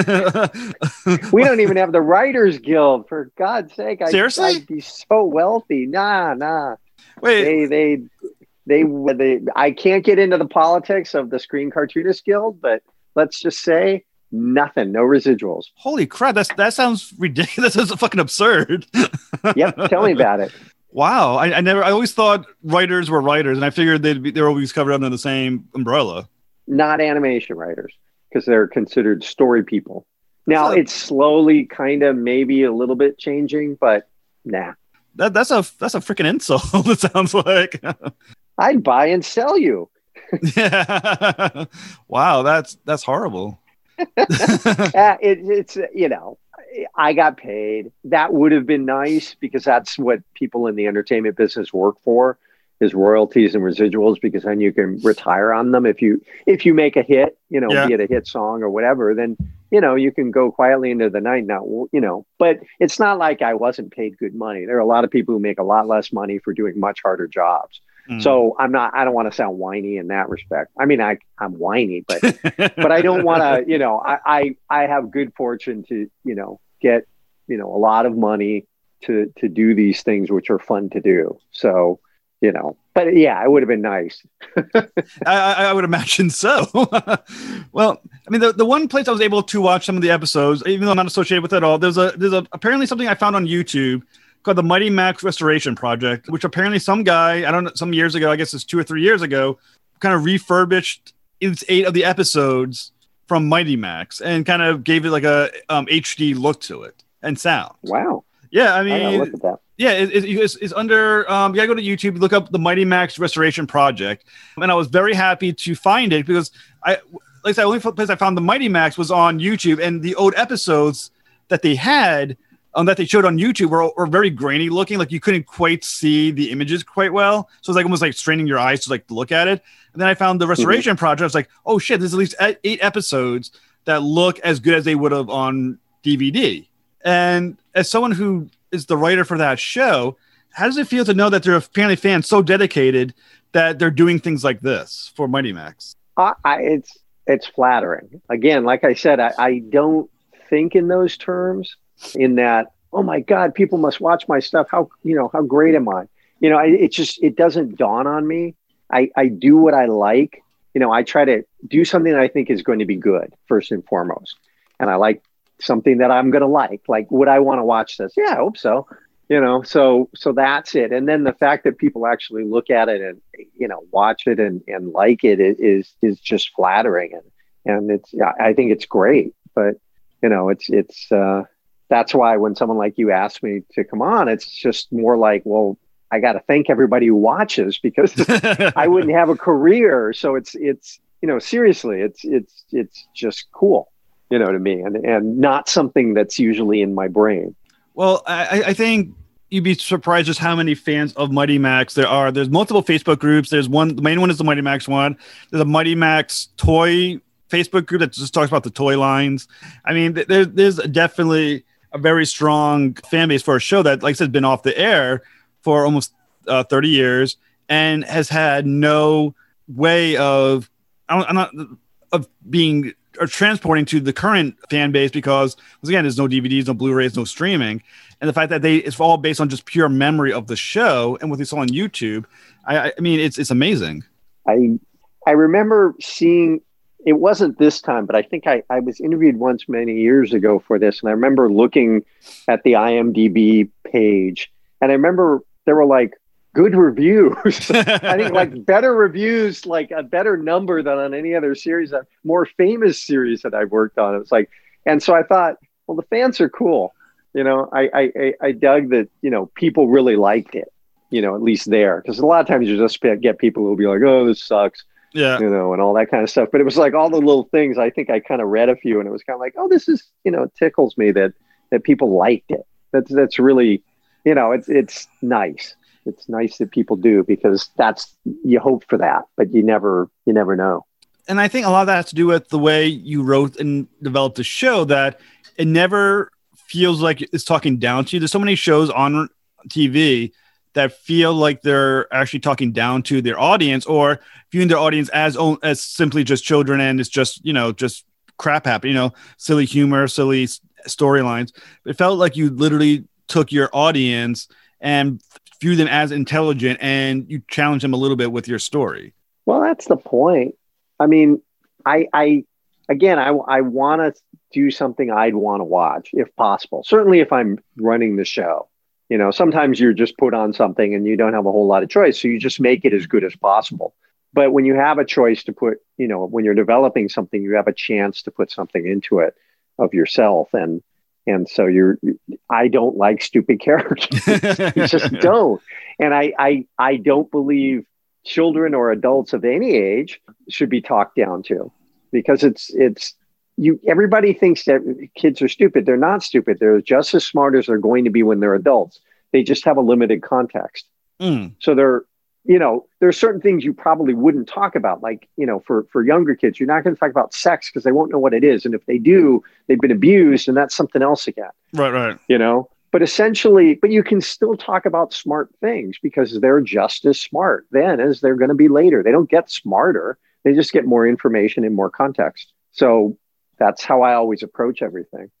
we don't even have the Writers Guild. For God's sake, I, seriously, I'd be so wealthy. Nah, nah. Wait, they, they, they, they. I can't get into the politics of the Screen Cartoonist Guild, but let's just say nothing, no residuals. Holy crap! That's that sounds ridiculous. That's fucking absurd. yep, tell me about it. Wow, I, I, never. I always thought writers were writers, and I figured they'd be they're always covered under the same umbrella. Not animation writers because they're considered story people. Now it's slowly kind of maybe a little bit changing, but nah. That, that's a that's a freaking insult. it sounds like. I'd buy and sell you. yeah. wow, that's that's horrible. uh, it, it's you know, I got paid. That would have been nice because that's what people in the entertainment business work for is royalties and residuals because then you can retire on them. If you if you make a hit you know yeah. be it a hit song or whatever then you know you can go quietly into the night now you know. But it's not like i wasn't paid good money. There are a lot of people who make a lot less money for doing much harder jobs. Mm. so i'm not i don't want to sound whiny in that respect. I mean i i'm whiny but but i don't want to you know I, I i have good fortune to you know get you know a lot of money to to do these things which are fun to do. So you know but yeah it would have been nice. I, I, would imagine so. Well i mean the, the one place i was able to watch some of the episodes even though i'm not associated with it at all there's a there's a apparently something i found on youtube called the mighty max restoration project which apparently some guy i don't know some years ago i guess it's two or three years ago kind of refurbished its eight of the episodes from mighty max and kind of gave it like a um, hd look to it and sound. Wow. Yeah, I I mean, look at that. Yeah, it, it- it's, it's under. Um, you gotta go to YouTube, look up the Mighty Max Restoration Project, and I was very happy to find it because I, like I said, the only place I found the Mighty Max was on YouTube, and the old episodes that they had, um, that they showed on YouTube were, were very grainy looking, like you couldn't quite see the images quite well. So it's like almost like straining your eyes to like look at it. And then I found the Restoration Project. I was like, oh shit, there's at least eight episodes that look as good as they would have on DVD. And as someone who is the writer for that show, how does it feel to know that there are apparently fans so dedicated that they're doing things like this for Mighty Max? I, I, it's it's flattering. Again, like I said, I, I don't think in those terms. In that, oh my God, people must watch my stuff. How you know how great am I? You know, I, it just it doesn't dawn on me. I I do what I like. You know, I try to do something that I think is going to be good first and foremost, and I like something that I'm going to like. Like, would I want to watch this? Yeah, I hope so. You know, so so that's it. And then the fact that people actually look at it and you know watch it and and like it is is just flattering and and it's yeah, I think it's great. But you know, it's it's uh, that's why when someone like you asked me to come on, it's just more like, well, I got to thank everybody who watches because I wouldn't have a career. So it's it's you know seriously, it's it's it's just cool, you know, to me, and and not something that's usually in my brain. Well, I, I think you'd be surprised just how many fans of Mighty Max there are. There's multiple Facebook groups. There's one, the main one is the Mighty Max one. There's a Mighty Max toy Facebook group that just talks about the toy lines. I mean, there, there's definitely a very strong fan base for a show that, like I said, been off the air for almost uh, 30 years and has had no way of, I'm not, of being or transporting to the current fan base because once again there's no dvds no blu-rays no streaming. And the fact that they it's all based on just pure memory of the show and what they saw on youtube i I mean it's it's amazing. I I remember seeing it wasn't this time, but I think I, I was interviewed once many years ago for this, and I remember looking at the IMDb page, and I remember there were like good reviews. I think like better reviews, like a better number than on any other series, a more famous series that I've worked on. It was like, and so I thought, well, the fans are cool. You know, I I, I- dug that. You know, people really liked it. You know, at least there, because a lot of times you just get people who'll be like, "Oh, this sucks," yeah you know, and all that kind of stuff. But it was like all the little things. I think I kind of read a few, and it was kind of like, "Oh, this is," you know, it tickles me that that people liked it. That's that's really, you know, it's it's nice. It's nice that people do because that's you hope for that, but you never you never know. and i think a lot of that has to do with the way you wrote and developed the show that it never feels like it's talking down to you there's so many shows on tv that feel like they're actually talking down to their audience or viewing their audience as as simply just children and it's just you know just crap happen you know silly humor silly storylines it felt like you literally took your audience and view them as intelligent and you challenge them a little bit with your story Well, that's the point. I mean, I, I again, I, I want to do something I'd want to watch if possible. Certainly, if I'm running the show, you know, sometimes you're just put on something and you don't have a whole lot of choice, so you just make it as good as possible. But when you have a choice to put, you know, when you're developing something, you have a chance to put something into it of yourself, and and so you're. I don't like stupid characters. you just don't, and I I I don't believe children or adults of any age should be talked down to because it's it's you everybody thinks that kids are stupid they're not stupid they're just as smart as they're going to be when they're adults they just have a limited context Mm. so they're you know there are certain things you probably wouldn't talk about like you know for for younger kids you're not going to talk about sex because they won't know what it is and if they do they've been abused and that's something else again. Right right. You know? But essentially but you can still talk about smart things because they're just as smart then as they're going to be later. They don't get smarter. They just get more information and more context. So that's how i always approach everything.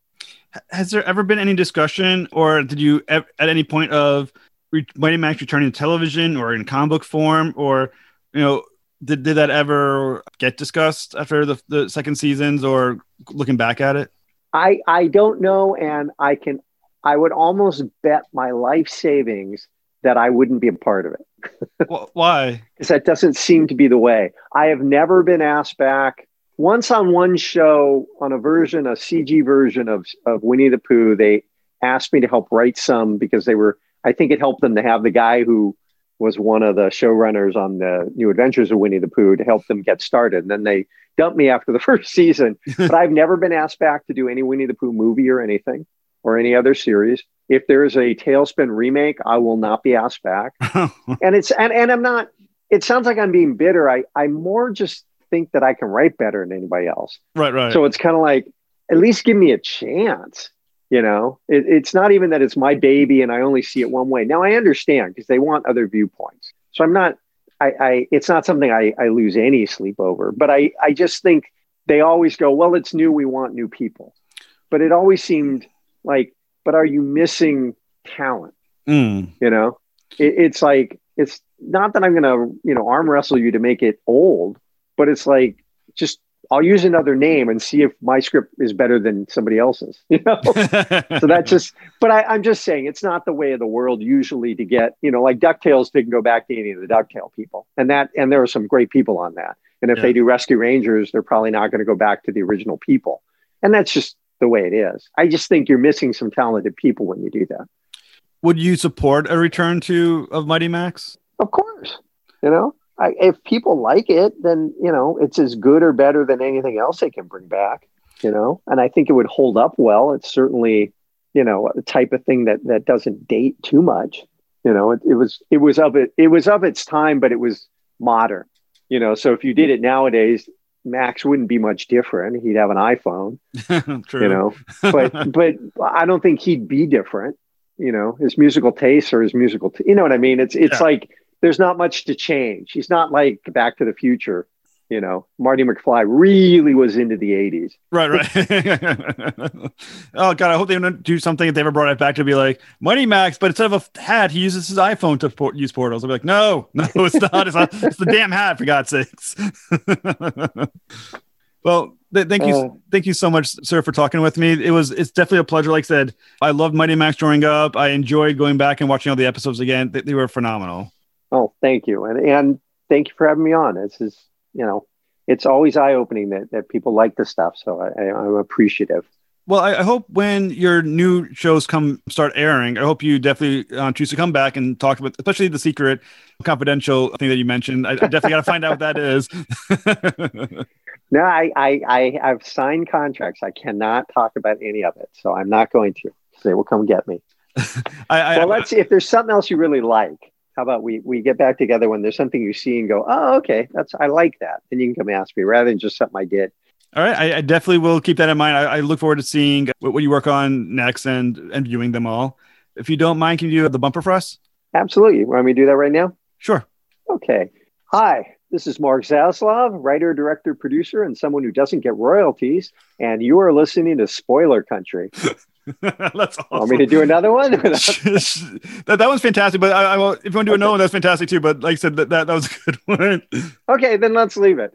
Has there ever been any discussion or did you at any point of re- Mighty Max returning to television or in comic book form or you know did, did that ever get discussed after the, the second seasons or looking back at it i i don't know and i can i would almost bet my life savings that i wouldn't be a part of it Wh- why because that doesn't seem to be the way. I have never been asked back. Once on one show, on a version, a CG version of, of Winnie the Pooh, they asked me to help write some because they were. I think it helped them to have the guy who was one of the showrunners on the New Adventures of Winnie the Pooh to help them get started. And then they dumped me after the first season. but I've never been asked back to do any Winnie the Pooh movie or anything or any other series. If there is a TaleSpin remake, I will not be asked back. Oh. and it's and, and I'm not. It sounds like I'm being bitter. I I more just think that I can write better than anybody else. right, right. So it's kind of like, at least give me a chance. You know, it, it's not even that it's my baby and I only see it one way. Now I understand because they want other viewpoints. So I'm not, I, I it's not something I, I lose any sleep over, but I, I just think they always go, well, it's new. We want new people. But it always seemed like, but are you missing talent? Mm. You know, it, it's like, it's not that I'm going to, you know, arm wrestle you to make it old, but it's like, just I'll use another name and see if my script is better than somebody else's. You know, so that's just. But I, I'm just saying it's not the way of the world usually to get. You know, like Ducktales didn't go back to any of the Ducktale people, and that and there are some great people on that. And if Yeah. they do Rescue Rangers, they're probably not going to go back to the original people, and that's just the way it is. I just think you're missing some talented people when you do that. Would you support a return to of Mighty Max? Of course, you know, I, if people like it, then you know it's as good or better than anything else they can bring back. You know, and I think it would hold up well. It's certainly, you know, a type of thing that that doesn't date too much. You know, it, it was it was of it it was of its time, but it was modern. You know, so if you did it nowadays, Max wouldn't be much different. He'd have an iPhone. True. You know, but but I don't think he'd be different. You know, his musical tastes or his musical, t- you know what I mean? It's it's Yeah. like there's not much to change. He's not like Back to the Future. You know, Marty McFly really was into the '80s. Right, right. oh god, I hope they don't do something if they ever brought it back to be like Mighty Max, but instead of a hat, he uses his iPhone to port- use portals. I'll be like, no, no, it's not. It's not. It's the damn hat, for God's sakes. well, th- thank you, Uh. thank you so much, sir, for talking with me. It was, it's definitely a pleasure. Like I said, I loved Mighty Max growing up. I enjoyed going back and watching all the episodes again. They, they were phenomenal. Oh, thank you, and and thank you for having me on. This is you know, it's always eye opening that that people like the stuff. So I, I, I'm appreciative. Well, I, I hope when your new shows come start airing, I hope you definitely uh, choose to come back and talk about, especially the secret, confidential thing that you mentioned. I, I definitely got to find out what that is. No, I, I I have signed contracts. I cannot talk about any of it, so I'm not going to. They will come get me. I, I, well, let's see if there's something else you really like. How about we we get back together when there's something you see and go, oh, okay, that's I like that. Then you can come ask me rather than just something I did. all right, I, I definitely will keep that in mind. I, I look forward to seeing what, what you work on next and and viewing them all. If you don't mind, can you do the bumper for us? Absolutely. Want me to do that right now? Sure. Okay. Hi, this is Mark Zaslove, writer, director, producer, and someone who doesn't get royalties. And you are listening to Spoiler Country. That's awesome. Want me to do another one? that, that one's fantastic, but I, I will, if you want to do another one, that's fantastic too. But like I said, that, that, that was a good one. okay, then let's leave it.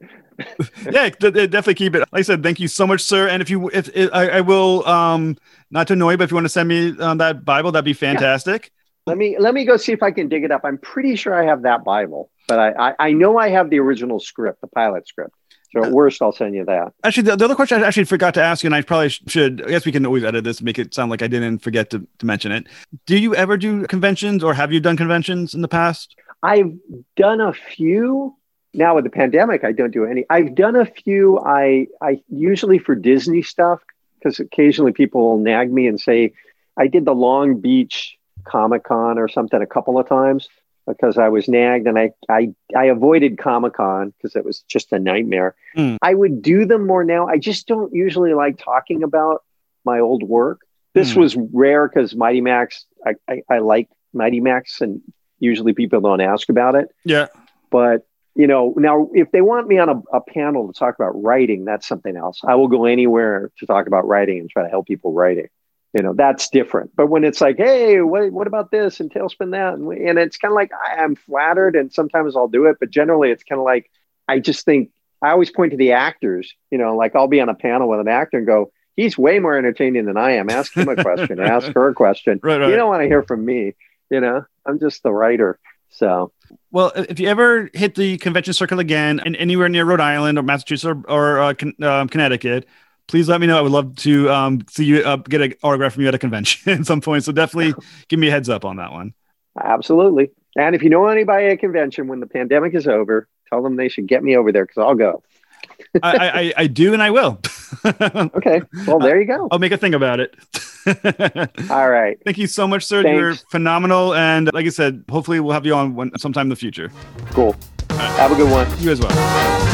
yeah, d- d- definitely keep it. Like I said, thank you so much, sir. And if you, if, if I, I will, um, not to annoy you, but if you want to send me um, that Bible, that'd be fantastic. Let me let me go see if I can dig it up. I'm pretty sure I have that Bible, but I I, I know I have the original script, the pilot script. So at uh, worst, I'll send you that. Actually, the, the other question I actually forgot to ask you, and I probably should. I guess we can always edit this and make it sound like I didn't forget to, to mention it. Do you ever do conventions, or have you done conventions in the past? I've done a few. Now with the pandemic, I don't do any. I've done a few. I I usually for Disney stuff because occasionally people will nag me and say I did the Long Beach Comic Con or something a couple of times because I was nagged and I I I avoided Comic Con because it was just a nightmare. Hmm. I would do them more now. I just don't usually like talking about my old work. This Hmm. was rare because Mighty Max. I, I I like Mighty Max and usually people don't ask about it Yeah. but you know now if they want me on a, a panel to talk about writing that's something else i will go anywhere to talk about writing and try to help people writing you know that's different. But when it's like hey what, what about this and talespin that? And, we- and it's kind of like I, i'm flattered and sometimes i'll do it but generally it's kind of like i just think i always point to the actors you know like i'll be on a panel with an actor and go he's way more entertaining than i am. Ask him a question or ask her a question. Right, right. you don't want to hear from me you know? I'm just the writer so. Well, if you ever hit the convention circle again, and anywhere near Rhode Island or Massachusetts or, or uh, Con- um, Connecticut, please let me know. I would love to um, see you uh, get an autograph from you at a convention at some point. So definitely give me a heads up on that one. Absolutely. And if you know anybody at a convention when the pandemic is over, tell them they should get me over there because I'll go. I, I, I do and I will. okay. Well, there you go. I'll make a thing about it. All right. Thank you so much, sir. Thanks. You're phenomenal. And like I said, hopefully we'll have you on one, sometime in the future. Cool. Have a good one. You as well.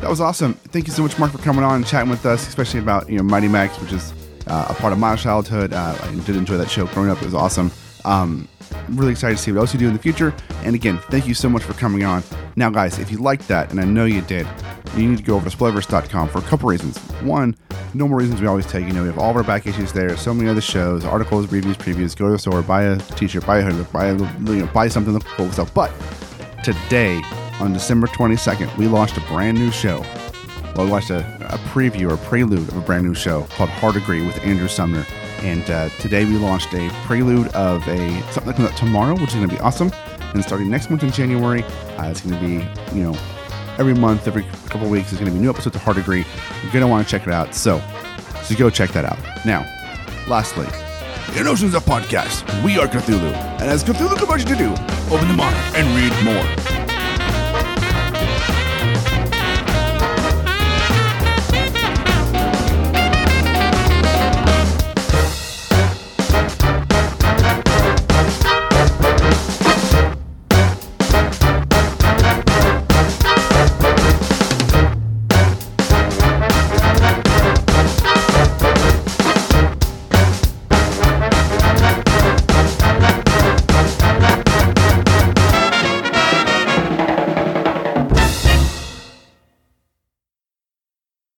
That was awesome. Thank you so much, Mark, for coming on and chatting with us, especially about you know Mighty Max, which is uh, a part of my childhood. Uh, I did enjoy that show growing up. It was awesome. Um, I'm really excited to see what else you do in the future. And again, thank you so much for coming on. Now, guys, if you liked that, and I know you did, you need to go over to spoilerverse.com for a couple reasons. One, normal reasons we always tell you, know, we have all of our back issues there, so many other shows, articles, reviews, previews. Go to the store, buy a t-shirt, buy a hoodie, buy a, you know, buy something to cool stuff. But today, on December 22nd, we launched a brand new show. Well, we launched a, a preview or prelude of a brand new show called Hard Agree with Andrew Sumner. And uh, today we launched a prelude of a something that comes out tomorrow, which is going to be awesome. And starting next month in January, uh, it's going to be, you know, every month, every couple weeks, there's going to be new episodes of Hard Agree. You're going to want to check it out. So, so go check that out. Now, lastly, in Oceans of Podcast, we are Cthulhu. And as Cthulhu commands you to do, open the mind and read more.